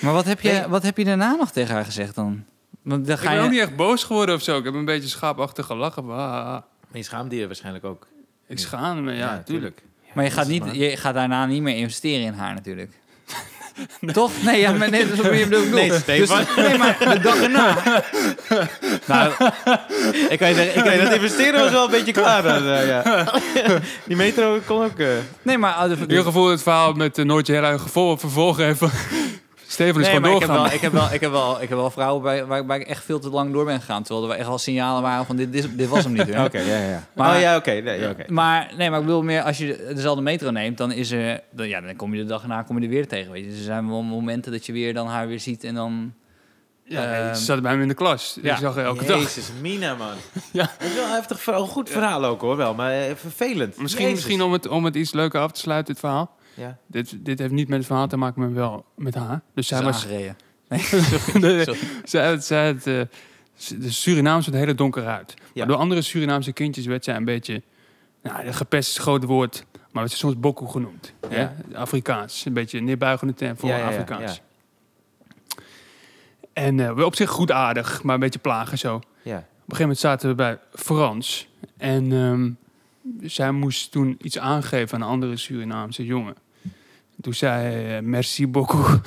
maar wat, heb je, wat heb je daarna nog tegen haar gezegd dan? Want dan Ik ga ben je... ook niet echt boos geworden of zo. Ik heb een beetje schaapachtig gelachen. maar, je schaamde je waarschijnlijk ook. ik schaam me, ja, tuurlijk. Maar je gaat, niet, maar. je gaat daarna niet meer investeren in haar natuurlijk. Toch? Nee, ja, maar nee, dat is wat je bedoelt. Nee, Stefan. Dus, nee, maar de dag erna. nou, ik kan je zeggen... Ik Nee, dat investeren was wel een beetje klaar. Dan, eh, ja. Die metro kon ook... eh, Nee, maar... ah, de- het gevoel het verhaal met uh, Noortje erg gevolg vervolgen heeft. Steven is Nee, gewoon doorgaan. ik, heb wel, ik, heb wel, ik heb wel vrouwen bij, waar, waar ik echt veel te lang door ben gegaan. Terwijl er echt al signalen waren van dit, dit, dit was hem niet. Oké, ja, ja. Maar- oh ja, oké. nee, ja. Maar, nee, maar ik bedoel meer, als je dezelfde metro neemt, dan is er... Dan, ja, dan kom je de dag erna kom je er weer tegen, weet je. Dus er zijn wel momenten dat je weer dan haar weer ziet en dan... ja, ehm, ze zat bij hem in de klas. ja. Ik zag elke dag. Jezus, Mina, man. Ja. Dat is wel een heftig verhaal. Een goed verhaal ook, hoor, wel. Maar eh, vervelend. Misschien, Jezus. misschien om, het, om het iets leuker af te sluiten, dit verhaal. Ja. Dit, dit heeft niet met het verhaal te maken, maar wel met haar. Dus zij was... Nee, Sorry. zij, zij, het, eh, de Surinaams werd hele donker uit. Ja. Maar door andere Surinaamse kindjes werd zij een beetje... Nou, gepest is een groot woord, maar werd ze soms bokko genoemd. Ja. Hè? Afrikaans. Een beetje een neerbuigende term voor Ja, ja, ja, Afrikaans. En eh, wel op zich goed aardig, maar een beetje plagen zo. Op een Ja. gegeven moment zaten we bij Frans. En ehm, zij moest toen iets aangeven aan een andere Surinaamse jongen. Toen zei hij, eh, merci beaucoup.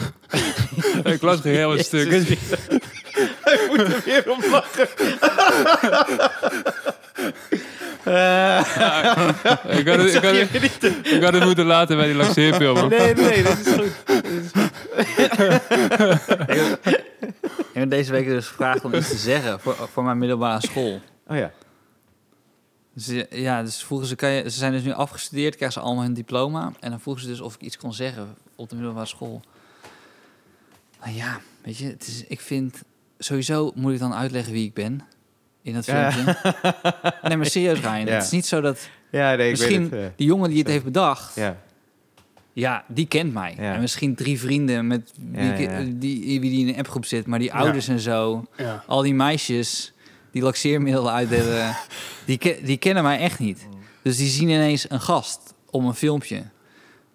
ik las geen heel stuk. Hij moet er weer om lachen. Eh, ik had het, ik had het, je niet. ik had het moeten laten bij die laxeerfilm. Nee, nee, dat is goed. Ik heb deze week dus gevraagd om iets te zeggen voor, voor mijn middelbare school. Oh ja. Dus, eh, ja, dus vroegen ze, kan je, ze zijn dus nu afgestudeerd, krijgen ze allemaal hun diploma. En dan vroegen ze dus of ik iets kon zeggen op de middelbare school. Nou ja, weet je, het is, ik vind... Sowieso moet ik dan uitleggen wie ik ben in dat Ja. filmpje. Nee, maar serieus, Ryan. Ja. Het is niet zo dat Ja, nee, ik Misschien- weet het. die jongen die het heeft bedacht... eh, ja. Ja, die kent mij. Ja. En misschien drie vrienden met wie, Ja, ik- ja, ja. Die, wie die in een appgroep zit. Maar die ouders en zo, Ja. al die meisjes die laxeermiddelen uitdelen, die, die kennen mij echt niet. Dus die zien ineens een gast om een filmpje.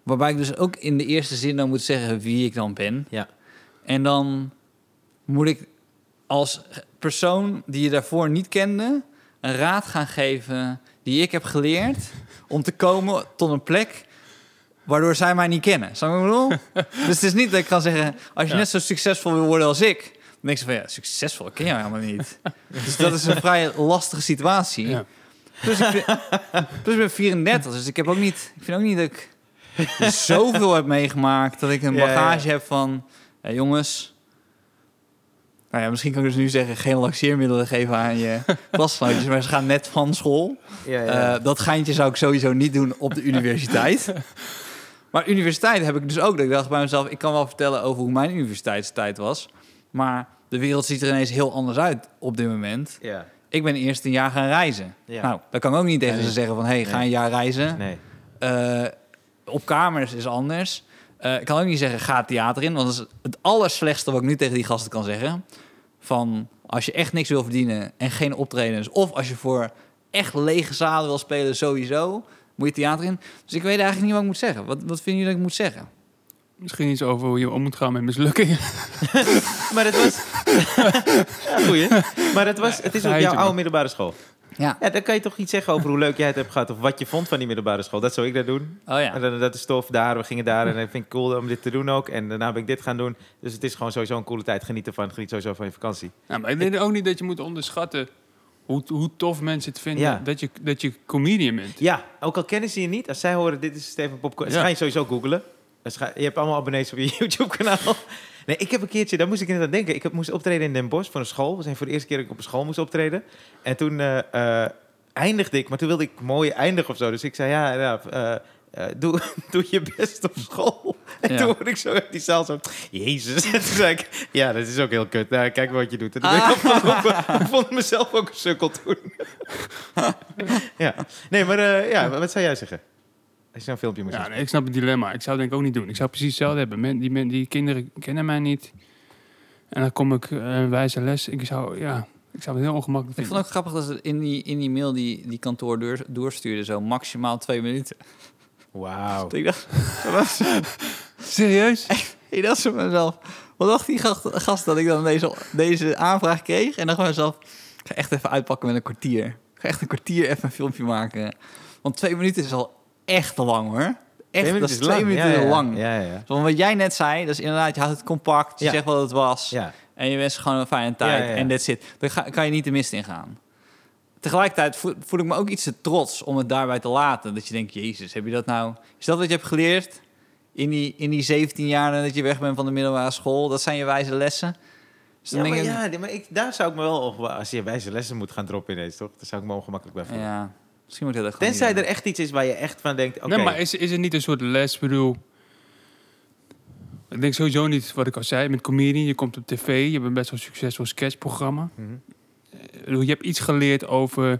Waarbij ik dus ook in de eerste zin dan moet zeggen wie ik dan ben. Ja. En dan moet ik als persoon die je daarvoor niet kende... een raad gaan geven die ik heb geleerd... om te komen tot een plek waardoor zij mij niet kennen. Snap je wat ik bedoel? dus het is niet dat ik kan zeggen... als je Ja. net zo succesvol wil worden als ik... je van, ja, succesvol, ken jou helemaal niet. dus dat is een vrij lastige situatie. Ja. Plus, ik vind- plus ik ben 34, dus ik heb ook niet... Ik vind ook niet dat ik zoveel heb meegemaakt... dat ik een ja. bagage heb van... "Hé, jongens... Nou ja, misschien kan ik dus nu zeggen... geen laxeermiddelen geven aan je klasgenootjes... maar ze gaan net van school. Ja, ja. Eh, dat geintje zou ik sowieso niet doen op de universiteit. maar universiteit heb ik dus ook. Dat ik dacht bij mezelf, ik kan wel vertellen over hoe mijn universiteitstijd was. Maar de wereld ziet er ineens heel anders uit op dit moment. ja. Ik ben eerst een jaar gaan reizen. Ja. Nou, dan kan ik ook niet tegen Nee. ze zeggen van... hey, ga een jaar reizen. Nee. Eh, op kamers is anders. Eh, ik kan ook niet zeggen, ga het theater in. Want dat is het allerslechtste wat ik nu tegen die gasten kan zeggen. Van, als je echt niks wil verdienen en geen optredens... of als je voor echt lege zalen wil spelen, sowieso... moet je theater in. Dus ik weet eigenlijk niet wat ik moet zeggen. Wat, wat vinden jullie dat ik moet zeggen? Misschien iets over hoe je om moet gaan met mislukkingen. Maar het was... goeie. Maar het, was, het is ook geheimtje, jouw oude man. middelbare school. Ja. Ja, dan kan je toch iets zeggen over hoe leuk jij het hebt gehad... of wat je vond van die middelbare school. Dat zou ik dat doen. Oh ja. En dan, dat is tof, daar, we gingen daar. En dat vind ik cool om dit te doen ook. En daarna ben ik dit gaan doen. Dus het is gewoon sowieso een coole tijd. Geniet ervan, geniet sowieso van je vakantie. Ja, maar ik denk ook niet dat je moet onderschatten hoe, hoe tof mensen het vinden Ja. dat, je, dat je comedian bent. Ja, ook al kennen ze je niet. Als zij horen, dit is Steven Popcorn. Ja. ga je sowieso googlen. Je hebt allemaal abonnees op je YouTube-kanaal. Nee, ik heb een keertje, daar moest ik inderdaad denken. Ik heb, moest optreden in Den Bosch voor een school. Dat was voor de eerste keer dat ik op een school moest optreden. En toen eh, eindigde ik, maar toen wilde ik mooi eindigen of zo. Dus ik zei, ja, ja eh, doe, doe je best op school. En Ja. toen hoorde ik zo uit die zaal zo, jezus. En toen zei ik, ja, dat is ook heel kut. Nou, kijk wat je doet. En toen ben ik vond mezelf ook een sukkel toen. ja, nee, maar ja, wat zou jij zeggen? Als je zo'n filmpje moet Ja, nee, ik snap het dilemma. Ik zou het denk ik ook niet doen. Ik zou precies hetzelfde hebben. Men, die, men, die kinderen kennen mij niet. En dan kom ik een wijze les. Ik zou, ja, ik zou het heel ongemakkelijk Ik vinden. vond ook grappig dat ze in die, in die mail die, die kantoor door, doorstuurde, zo maximaal twee minuten. Wauw. Ik dacht, wat? Serieus? ik dacht zo bij mezelf, wat dacht die gast, gast dat ik dan deze, deze aanvraag kreeg? En dan gewoon mezelf, ik ga echt even uitpakken met een kwartier. Ik ga echt een kwartier even een filmpje maken. Want twee minuten is al echt lang hoor. Echt, dat is twee minuten ja, ja, lang. Ja, ja. Zoals wat jij net zei, dat is inderdaad, je houdt het compact, je zegt wat het was. En je wens gewoon een fijne tijd. En that's it. Dan ga, kan je niet de mist in gaan. Tegelijkertijd voel, voel ik me ook iets te trots om het daarbij te laten. Dat je denkt, jezus, heb je dat nou... Is dat wat je hebt geleerd in die, in die 17 jaar dat je weg bent van de middelbare school? Dat zijn je wijze lessen? Dus Ja, maar, ik, ja, maar ik, daar zou ik me wel... Als je wijze lessen moet gaan droppen ineens, toch? Daar zou ik me ongemakkelijk bij voelen. ja, misschien moet dat gewoon Tenzij er echt iets is waar je echt van denkt... Oké, Nee, maar is, is er niet een soort les? Ik bedoel, ik denk sowieso niet wat ik al zei met comedian. Je komt op tv, je hebt een best wel succesvol sketchprogramma. Mhm. Ik bedoel, Je hebt iets geleerd over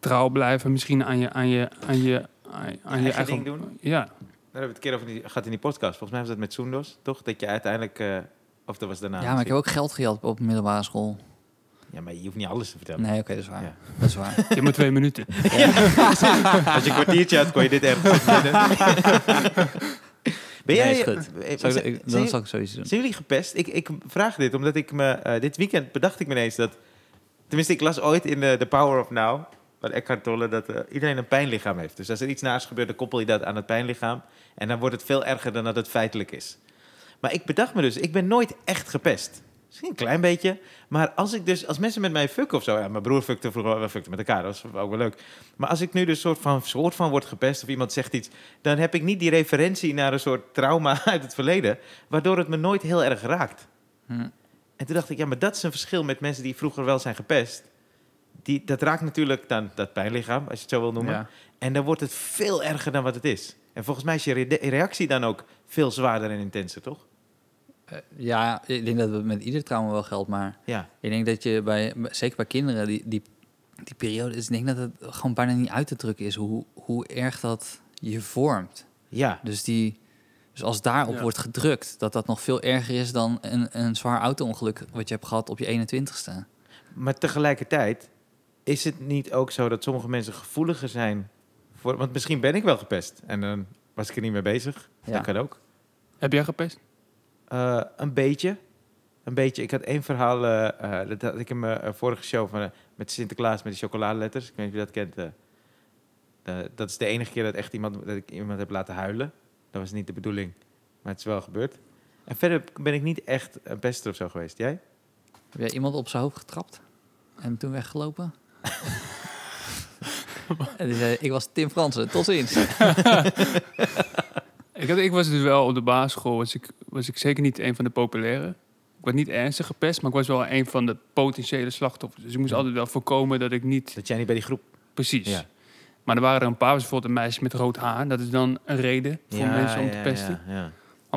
trouw blijven, misschien aan je, aan je, aan je, aan, aan je Eigen ding doen? Ja, Daar hebben we het een keer over die, gehad in die podcast. Volgens mij was dat met Soendos, toch? Dat je uiteindelijk... eh, of dat was daarna. Ja, maar ik heb ook geld gehad op de middelbare school. Ja, maar je hoeft niet alles te vertellen. Nee, oké, dat is waar. Ja. Dat is waar. je hebt maar twee minuten. Als je een kwartiertje had, kon je dit ergens vinden. Ben Nee, jij... is goed. eh, Zou ik- zijn- ik- zijn- dan zal ik zoiets doen. Zijn jullie gepest? Ik, ik vraag dit omdat ik me... eh, dit weekend bedacht ik me ineens dat... Tenminste, ik las ooit in de The Power of Now... van Eckhart Tolle... dat eh, iedereen een pijnlichaam heeft. Dus als er iets naast gebeurt, dan koppel je dat aan het pijnlichaam. En dan wordt het veel erger dan dat het feitelijk is. Maar ik bedacht me dus... ik ben nooit echt gepest. Misschien een klein beetje. Maar als ik dus... als mensen met mij fucken of zo... Ja, mijn broer fuckte vroeger... We fuckten met elkaar, dat was ook wel leuk. Maar als ik nu dus soort van, soort van word gepest... of iemand zegt iets... dan heb ik niet die referentie naar een soort trauma uit het verleden... waardoor het me nooit heel erg raakt. Hm. En toen dacht ik, ja, maar dat is een verschil met mensen die vroeger wel zijn gepest. Die, dat raakt natuurlijk dan dat pijnlichaam, als je het zo wil noemen. Ja. En dan wordt het veel erger dan wat het is. En volgens mij is je re- reactie dan ook veel zwaarder en intenser, toch? Eh, ja, ik denk dat het met ieder trauma wel geldt, maar... Ja. Ik denk dat je bij, zeker bij kinderen, die, die, die periode, is, ik denk dat het gewoon bijna niet uit te drukken is hoe, hoe erg dat je vormt. Ja. Dus, die, dus als daarop Ja. wordt gedrukt, dat dat nog veel erger is dan een, een zwaar auto-ongeluk wat je hebt gehad op je 21ste. Maar tegelijkertijd is het niet ook zo dat sommige mensen gevoeliger zijn voor... Want misschien ben ik wel gepest en dan was ik er niet mee bezig. Ja. Dat kan ook. Heb jij gepest? Eh, een beetje. Een beetje. Ik had één verhaal, eh, eh, dat had ik in mijn vorige show van, met Sinterklaas met die chocoladeletters. Ik weet niet of je dat kent. dat is de enige keer dat, echt iemand, dat ik iemand heb laten huilen. Dat was niet de bedoeling, maar het is wel gebeurd. En verder ben ik niet echt een pester of zo geweest. Jij? Heb jij iemand op zijn hoofd getrapt en toen weggelopen? en ik was Tim Fransen, tot ziens. Ik, had, ik was dus wel op de basisschool, was ik, was ik zeker niet een van de populaire. Ik was niet ernstig gepest, maar ik was wel een van de potentiële slachtoffers. Dus ik moest Ja. altijd wel voorkomen dat ik niet Dat jij niet bij die groep... precies. Ja. Maar er waren er een paar, bijvoorbeeld een meisje met rood haar. Dat is dan een reden voor mensen om te pesten. Ja, ja. Maar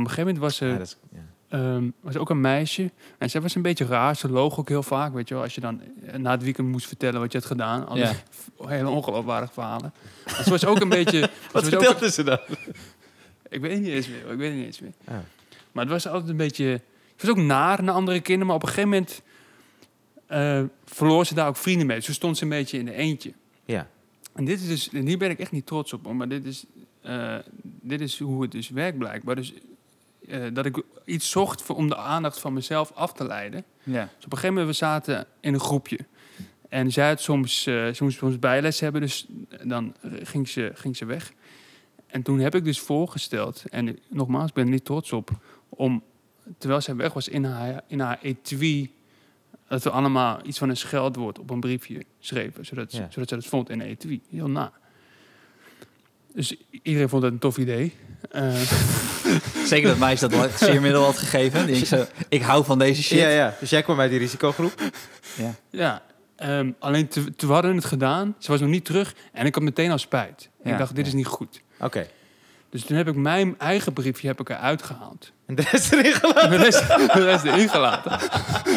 op een gegeven moment was er is, ja. ehm, was ook een meisje. En zij was een beetje raar. Ze loog ook heel vaak, weet je wel. Als je dan eh, na het weekend moest vertellen wat je had gedaan. Al hele ongeloofwaardige verhalen. Maar ze was ook een beetje... ze Wat vertelde ze dan? Ik weet het niet eens meer. hoor. Ik weet het niet eens meer. Maar het was altijd een beetje... Het was ook naar naar andere kinderen. Maar op een gegeven moment eh, verloor ze daar ook vrienden mee. Toen stond ze een beetje in de eentje. Ja. En dit is dus... En hier ben ik echt niet trots op. Maar dit is, eh, dit is hoe het dus werkt blijkbaar. Dus eh, dat ik iets zocht voor, om de aandacht van mezelf af te leiden. Ja. Dus op een gegeven moment, we zaten in een groepje. En zij had soms, eh, ze moest soms bijles hebben, dus dan ging ze, ging ze weg. En toen heb ik dus voorgesteld, en nogmaals, ik ben er niet trots op, om, terwijl zij weg was, in haar, in haar etui, dat we allemaal iets van een scheldwoord op een briefje schreven, zodat, Ja. zodat ze dat vond in een etui. Heel na. Dus iedereen vond het een tof idee. Eh, Zeker dat meisje dat zeermiddel had gegeven. Die ik, zo, ik hou van deze shit. Ja, ja. Dus jij kwam uit die risicogroep? Ja. Ja, ehm, alleen te, te, we hadden het gedaan. Ze was nog niet terug en ik had meteen al spijt. Ja, ik dacht, dit ja. is niet goed. Oké. Dus toen heb ik mijn eigen briefje heb ik eruit gehaald. En de rest erin gelaten? En de rest, de rest erin gelaten.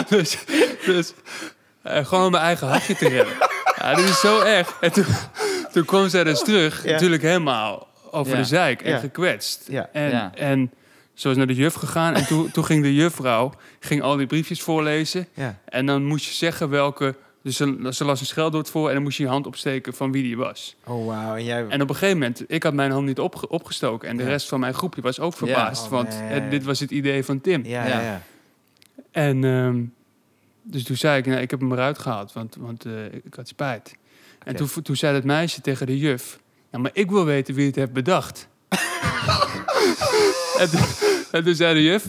dus dus eh, gewoon om mijn eigen hachje te redden. Ja, dit is zo erg. En toen, toen kwam zij dus terug. Ja. Natuurlijk helemaal over Ja. de zeik en Ja. gekwetst. Ja. En, Ja. en zo is naar de juf gegaan. En toen, toen ging de juffrouw ging al die briefjes voorlezen. Ja. En dan moest je zeggen welke... Dus ze, ze las een scheldwoord voor en dan moest je je hand opsteken van wie die was. Oh, wauw. En jij... En op een gegeven moment, ik had mijn hand niet opge- opgestoken. En de Ja. rest van mijn groepje was ook verbaasd. Oh, want dit was het idee van Tim. Ja, ja, Ja. ja. En ehm, dus toen zei ik, nou, ik heb hem eruit gehaald, want, want eh, ik had spijt. En toen, toen zei het meisje tegen de juf, ja, maar ik wil weten wie het heeft bedacht. en, toen, en toen zei de juf,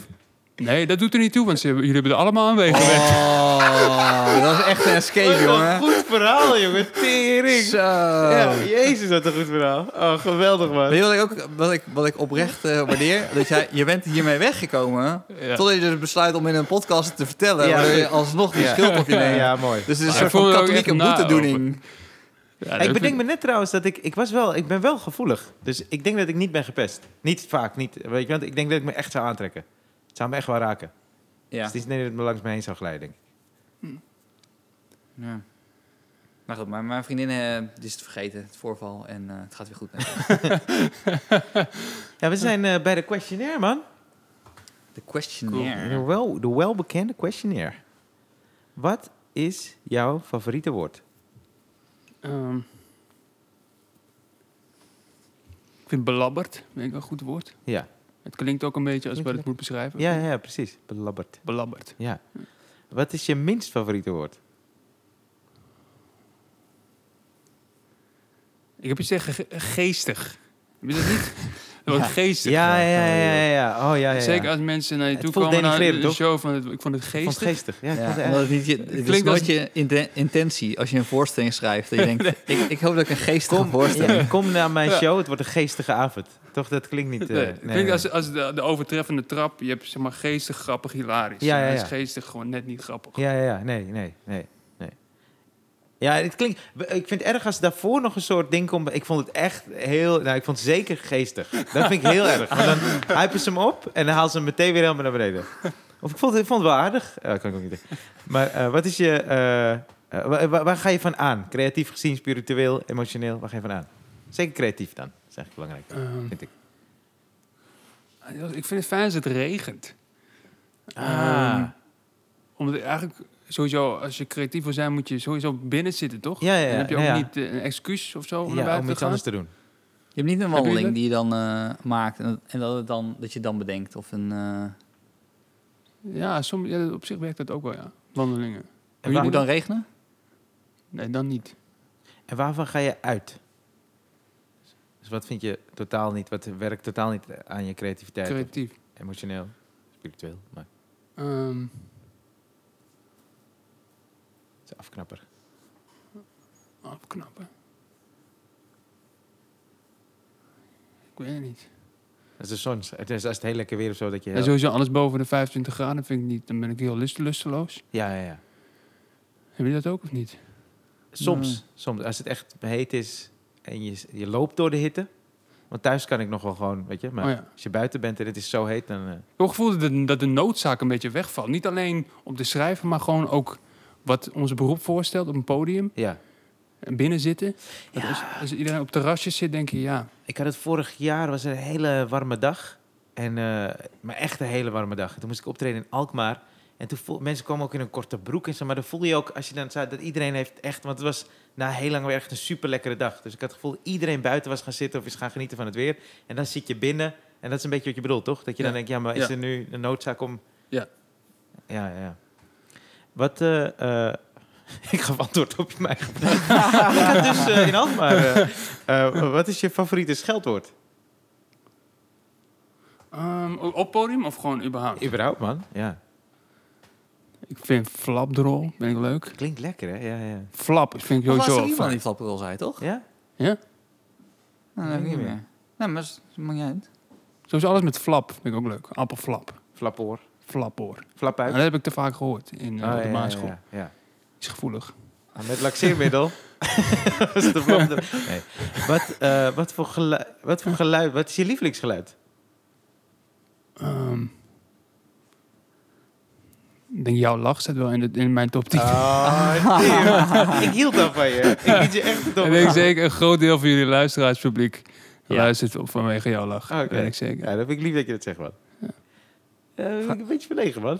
nee, dat doet er niet toe, want ze, hebben- jullie hebben er allemaal gewerkt. Oh, dat is echt een escape, Wat een jongen. goed verhaal, jongen. Tering. Zo. Ja, jezus, wat een goed verhaal. Oh, geweldig, man. Weet je wat ik ook wat ik, wat ik oprecht eh, waardeer? Dat jij, je bent hiermee weggekomen. Ja. Totdat je dus besluit om in een podcast te vertellen. Ja. waardoor je alsnog die Ja. schuld op je neemt. Ja, mooi. Dus het is een soort ik van ook katholieke echt na boetedoening. Ja, ik bedenk me net trouwens dat ik... Ik, was wel, ik ben wel gevoelig. Dus ik denk dat ik niet ben gepest. Niet vaak, niet. Weet je, want ik denk dat ik me echt zou aantrekken. Zou me echt wel raken. Ja. Dus het is niet dat het me langs me heen zou glijden, denk ik. ja. Maar goed, maar mijn vriendin eh, die is het vergeten, het voorval. En eh, het gaat weer goed met. Ja, we zijn eh, bij de questionnaire, man. De questionnaire. De, wel, de welbekende questionnaire. Wat is jouw favoriete woord? Ehm, ik vind belabberd, vind ik een goed woord. Ja, Het klinkt ook een beetje als wat het moet beschrijven. ja, ja precies. Belabberd. Belabberd. Ja. Wat is je minst favoriete woord? Ik heb iets tegen ge- geestig. Heb je dat niet? Geestig. Ja, ja, ja, ja, ja. Oh, ja, ja, ja. Zeker als mensen naar je toe komen naar de show van het, ik vond het Ik vond het geestig. geestig. Ja, het omdat echt- het, niet je, het is klinkt nooit als- je inten- intentie als je een voorstelling schrijft. Dat je denkt, ik, ik hoop dat ik een geestige Kom, voorstelling ja, kom naar mijn Ja. show, het wordt een geestige avond. Toch, dat klinkt niet... eh, Nee, nee, ik denk nee. als, als de, de overtreffende trap, je hebt zeg maar geestig, grappig, hilarisch. Ja, ja, En ja. is geestig gewoon net niet grappig. Ja, ja, ja. Nee, nee, nee, nee. Ja, het klinkt... Ik vind het erg als daarvoor nog een soort ding komt. Ik vond het echt heel... Nou, ik vond het zeker geestig. Dat vind ik heel erg. Want dan hypen ze hem op en dan halen ze hem meteen weer helemaal naar beneden. Of ik vond het, ik vond het wel aardig. Ja, kan ik ook niet zeggen. Maar eh, wat is je... eh, eh, waar, ga je van aan? Creatief gezien, spiritueel, emotioneel? Waar ga je van aan? Zeker creatief dan. Dat is eigenlijk belangrijk, Ehm, vind ik. ik vind het fijn als het regent. Ah. Ehm, omdat eigenlijk sowieso, als je creatief wil zijn, moet je sowieso binnen zitten, toch? Ja, ja, ja. Dan heb je ook ja. niet eh, een excuus of zo om naar Ja, buiten om te iets gaan. anders te doen. Je hebt niet een wandeling die je dan eh, maakt en, dat- en dat, het dan, dat je dan bedenkt. Of een, eh, Ja, som, ja, op zich werkt dat ook wel, ja. Wandelingen. En, waar- moet dan regenen? Nee, dan niet. en waarvan ga je uit? Dus wat vind je totaal niet, wat werkt totaal niet aan je creativiteit? Creatief. emotioneel, spiritueel, maar Ehm, het een afknapper. afknappen. Ik weet het niet. Dat is de zon. Het is als het heel lekker weer of zo dat je... En sowieso alles boven de 25 graden vind ik niet. Dan ben ik heel lust, lusteloos. Ja, ja, ja. Heb je dat ook of niet? Soms, Nee. soms. Als het echt heet is en je, je loopt door de hitte. Want thuis kan ik nog wel gewoon, weet je. Maar Oh ja. als je buiten bent en het is zo heet, dan... eh, Ik heb het gevoel dat de, dat de noodzaak een beetje wegvalt. Niet alleen om te schrijven, maar gewoon ook wat ons beroep voorstelt op een podium. ja. En binnen zitten. Ja. Als, als iedereen op terrasjes zit, denk je ja. Ik had het vorig jaar, was een hele warme dag. En, eh, maar echt een hele warme dag. En toen moest ik optreden in Alkmaar. En toen voel, mensen kwamen ook in een korte broek en zo. Maar dan voel je ook, als je dan zei, dat iedereen heeft echt... Want het was na heel lang weer echt een super lekkere dag. Dus ik had het gevoel dat iedereen buiten was gaan zitten of is gaan genieten van het weer. En dan zit je binnen. En dat is een beetje wat je bedoelt, toch? Dat je dan denkt, ja, maar is Ja. er nu een noodzaak om... Ja, ja, ja. Wat... eh, eh, ik gaf antwoord op mijn vraag. ik had dus eh, in Alkmaar... eh, wat is je favoriete scheldwoord? Ehm, op podium of gewoon überhaupt? Überhaupt, man. Ja. Ik vind flapdrol, vind ik leuk. Klinkt lekker, hè? Ja, ja. Flap vind ik Er was sowieso er wel iemand fijn. die flapperol zei, toch? Ja? Ja? Nou, dat weet ik niet meer. Nee, maar dat maakt niet uit. Sowieso alles met flap vind ik ook leuk. Appelflap. Flapoor. Flapoor. Flap Nou, uit. dat heb ik te vaak gehoord in eh, Oh, op de ja, maanschool. Ja, ja, ja. Is gevoelig. Ah, Met laxeermiddel. Was het de flap er- nee. wat, eh, wat, voor geluid, wat voor geluid... Wat is je lievelingsgeluid? Ehm, ik denk jouw lach staat wel in, de, in mijn top 10. Oh, Tim. ik hield al van je. Ik liet je echt ik top. denk zeker een groot deel van jullie luisteraarspubliek geluisterd vanwege jouw lach. Oh, ik zeker. Ja, dat vind ik lief dat je dat zegt, man. Ik een beetje verlegen, man.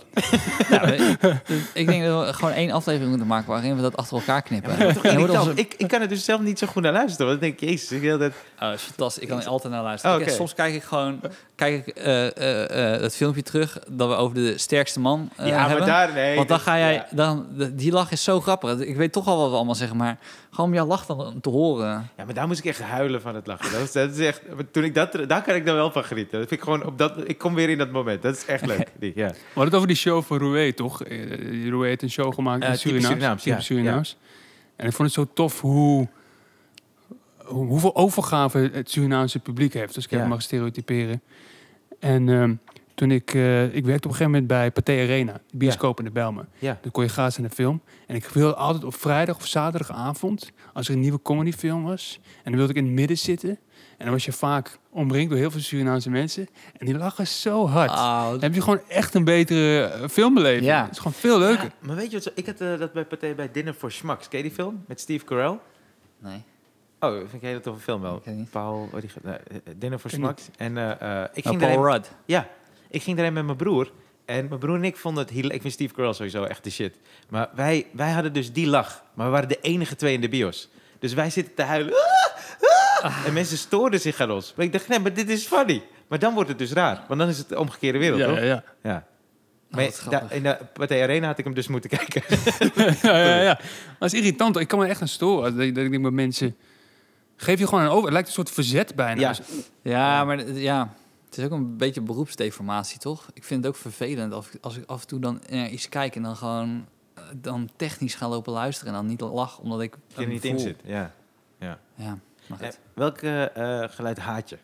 Ik denk dat we gewoon één aflevering moeten maken waarin we dat achter elkaar knippen. Ja, toch onze- ik, ik kan er dus zelf niet zo goed naar luisteren. Want dan denk ik, jezus, ik wil dat... Oh, dat is fantastisch. Ik kan er altijd naar luisteren. Oh, Ik- soms kijk ik gewoon kijk ik, eh, eh, dat filmpje terug dat we over de sterkste man ja, maar hebben. daar... Nee, Want dan ga jij, dan, die lach is zo grappig. Ik weet toch al wat we allemaal zeggen, maar gewoon om jouw lach dan te horen. Ja, maar daar moest ik echt huilen van het lachen. Dat is, dat is echt... Toen ik dat... Daar kan ik dan wel van genieten. Dat vind ik gewoon... Op dat, ik kom weer in dat moment. Dat is echt leuk. Die, ja. We hadden het over die show van Roué, toch? Eh, Roué heeft een show gemaakt Eh, in Surinaams. Surinaams. En ik vond het zo tof hoe, hoe- hoeveel overgave het Surinaamse publiek heeft. Als ik Ja. even mag stereotyperen. En ehm, toen ik... eh, ik werkte op een gegeven moment bij Pathé Arena. De bioscoop in de Belmen. Ja. Dan kon je gratis naar de film. En ik wilde altijd op vrijdag of zaterdagavond... als er een nieuwe comedyfilm was... en dan wilde ik in het midden zitten... En dan was je vaak omringd door heel veel Surinaamse mensen. En die lachen zo hard. Ah, Dan heb je gewoon echt een betere eh, filmbeleving. Ja. Het is gewoon veel leuker. Ja, maar weet je wat? zo- Ik had eh, dat bij Pathé bij Dinner for Schmucks. Ken je die film? Met Steve Carell? nee. Oh, vind ik een hele toffe film wel. Paul... Oh, die, eh, Dinner for Schmucks. En eh, eh, ik Oh, ging Paul daarheen- Rudd. Ja, ik ging daarheen met mijn broer. En mijn broer en ik vonden het heel... Ik vind Steve Carell sowieso echt de shit. Maar wij, wij hadden dus die lach. Maar we waren de enige twee in de bios. Dus wij zitten te huilen. Ah. En mensen stoorden zich aan ons. Maar ik dacht, nee, maar dit is funny. Maar dan wordt het dus raar. Want dan is het de omgekeerde wereld, Ja, toch? ja, ja. Ja. Oh, Maar da- grappig. in de Pathé Arena had ik hem dus moeten kijken. ja, ja, ja. Maar het is irritant. Ik kan me echt aan storen. Dat ik, dat ik denk bij mensen... Geef je gewoon een over. Het lijkt een soort verzet bijna. Ja. Dus- Ja, maar ja, het is ook een beetje beroepsdeformatie, toch? Ik vind het ook vervelend als, als ik af en toe dan eh, iets kijk en dan gewoon eh, dan technisch ga lopen luisteren en dan niet lach omdat ik Dat je er niet in zit. Ja. Ja, maar Eh, goed. welk eh, geluid haat je?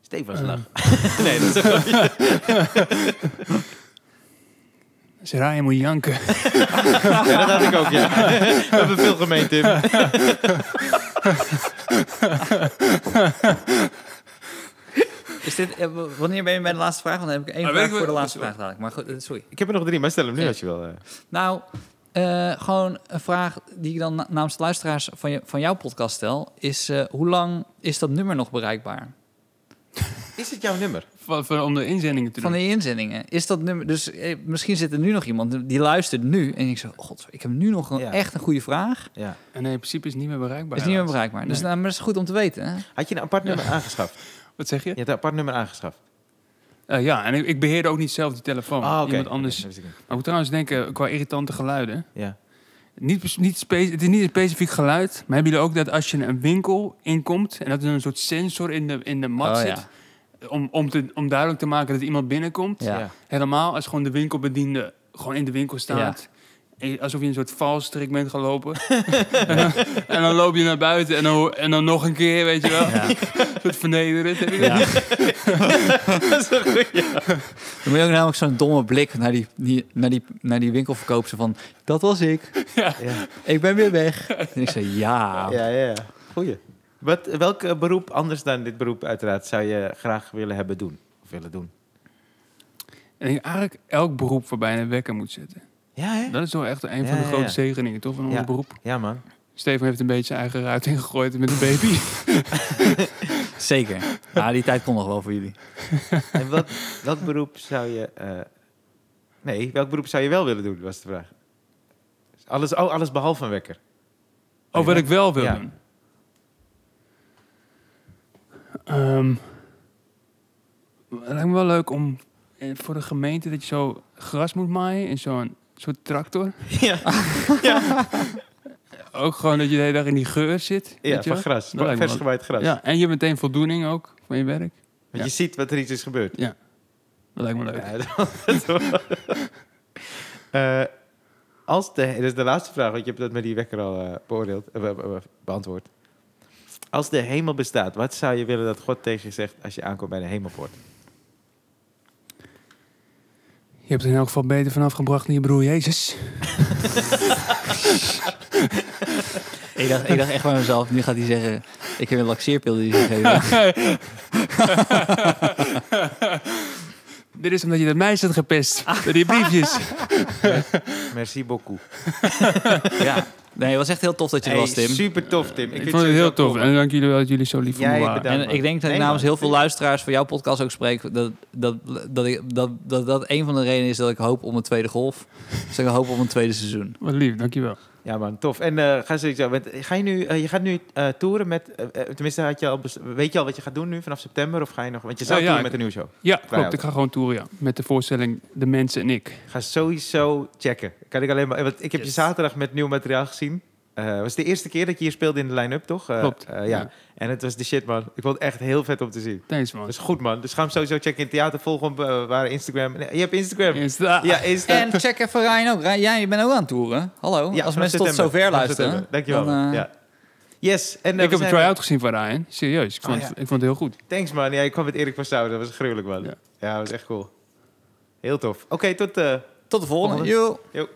Stefans Eh. lach. nee, dat is een Ryan moet janken. Ja, dat had ik ook, ja. We hebben veel gemeen, Tim. Is dit, wanneer ben je bij de laatste vraag? Want dan heb ik één Ah, vraag weet ik voor de laatste vraag dadelijk. Maar goed, sorry. Ik heb er nog drie, maar stel hem nu Ja. als je wil. Nou, eh, gewoon een vraag die ik dan na- namens de luisteraars van, je, van jouw podcast stel, is eh, hoe lang is dat nummer nog bereikbaar? Is het jouw nummer? Van, van, om de inzendingen te Van die inzendingen. Is dat nummer, dus eh, misschien zit er nu nog iemand die luistert nu en ik zo, god, ik heb nu nog een, Ja. echt een goede vraag. Ja. En in principe is het niet meer bereikbaar. is niet meer bereikbaar. Dus Nee. nou, maar dat is goed om te weten. Hè? Had je een apart nummer aangeschaft? Wat zeg je? Je hebt een apart nummer aangeschaft. Eh, ja, en ik, ik beheerde ook niet zelf die telefoon. Ah. Iemand anders. Maar ik moet trouwens denken, qua irritante geluiden. Ja. Niet, niet spe- het is niet een specifiek geluid. Maar hebben jullie ook dat als je een winkel inkomt... en dat er een soort sensor in de, in de mat Oh, zit... ja. Om, om, te, om duidelijk te maken dat iemand binnenkomt. Ja. Helemaal als gewoon de winkelbediende gewoon in de winkel staat. Je- alsof je een soort valstrik bent gelopen. en, dan, en dan loop je naar buiten en dan, en dan nog een keer, weet je wel. Ja. Een soort vernederend. Heb je dat Ja. Dat is een goeie. Dan moet je ook namelijk zo'n domme blik naar die, die, naar die, naar die winkelverkoopster van... Dat was ik. Ja. Ik ben weer weg. En ik zei, ja. Ja, ja, ja. Goeie. Wat, welk eh, beroep, anders dan dit beroep uiteraard, zou je graag willen hebben doen? Of willen doen? En ik denk eigenlijk elk beroep waarbij je een wekker moet zetten. Ja, hè? Dat is toch echt een van de grote zegeningen toch, van ons Ja. beroep. Ja, man. Steven heeft een beetje zijn eigen ruit ingegooid met een baby. Zeker. Ja, die tijd komt nog wel voor jullie. En wat, welk beroep zou je... eh, nee, welk beroep zou je wel willen doen, was de vraag. Alles, oh, alles behalve een wekker. Oh, wat ik wel wil Ja. doen. Ehm, het lijkt me wel leuk om eh, voor de gemeente dat je zo gras moet maaien in zo'n soort tractor. Ja, ja. Ook gewoon dat je de hele dag in die geur zit. ja weet je van wel? gras. Dat lijkt me Vers wel- gewaaid gras. Ja, en je hebt meteen voldoening ook van je werk. Want Ja. je ziet wat er iets is gebeurd. Dat lijkt me leuk. Ja, Eh, als de, dat is de laatste vraag, want je hebt dat met die wekker al eh, beoordeeld, eh, be- be- beantwoord. Als de hemel bestaat, wat zou je willen dat God tegen je zegt als je aankomt bij de hemelpoort? Je hebt er in elk geval beter vanaf gebracht dan je broer Jezus. Ik dacht, ik dacht echt bij mezelf, nu gaat hij zeggen... Ik heb een laxeerpil die ze gegeven. Dit is omdat je dat meisje had gepest. Door die briefjes. Merci beaucoup. Ja. Nee, het was echt heel tof dat je er Hey, was, Tim. super tof, Tim. Ik, vind vond het heel tof. cool, En dank jullie wel dat jullie zo lief voor Jij me waren. bedankt. En ik denk dat ik Nee, namens man. heel veel luisteraars van jouw podcast ook spreek. Dat dat, dat, ik, dat, dat dat een van de redenen is dat ik hoop om een tweede golf. Dus ik hoop op een tweede seizoen. Wat lief, dankjewel. Ja man, tof. En eh, ga sowieso, met, ga je, nu, eh, je gaat nu eh toeren met, tenminste had je al weet je al wat je gaat doen nu vanaf september? Of ga je nog, want je zou ja, met een nieuwe show. Ja, klopt. Ik ga gewoon toeren, ja. Met de voorstelling De Mensen en Ik. Ga sowieso checken. Kan ik alleen maar, want ik heb je zaterdag met nieuw materiaal gezien. Eh, Het was de eerste keer dat je hier speelde in de line-up, toch? Eh, Klopt. eh, ja. Ja. En het was de shit, man. Ik vond het echt heel vet om te zien. Thanks, man. Dat is goed, man. Dus ga hem sowieso checken in het theater. Volg hem op waar Instagram. Nee, je hebt Instagram. Insta. Ja, Insta. En check even Ryan ook. Ryan, jij bent ook aan het toeren. Hallo, Ja, als mensen tot zover luisteren. Dankjewel. dan, ja. Yes. En, ik heb een try-out gezien van Ryan. Serieus. Ik vond, Oh, het, ja. ik vond het heel goed. Thanks, man. Ja, ik kwam met Erik van Stouwen. Dat was gruwelijk, man. Ja, Ja. dat was echt cool. Heel tof. Oké, tot... eh Tot de volgende. Joe. yo.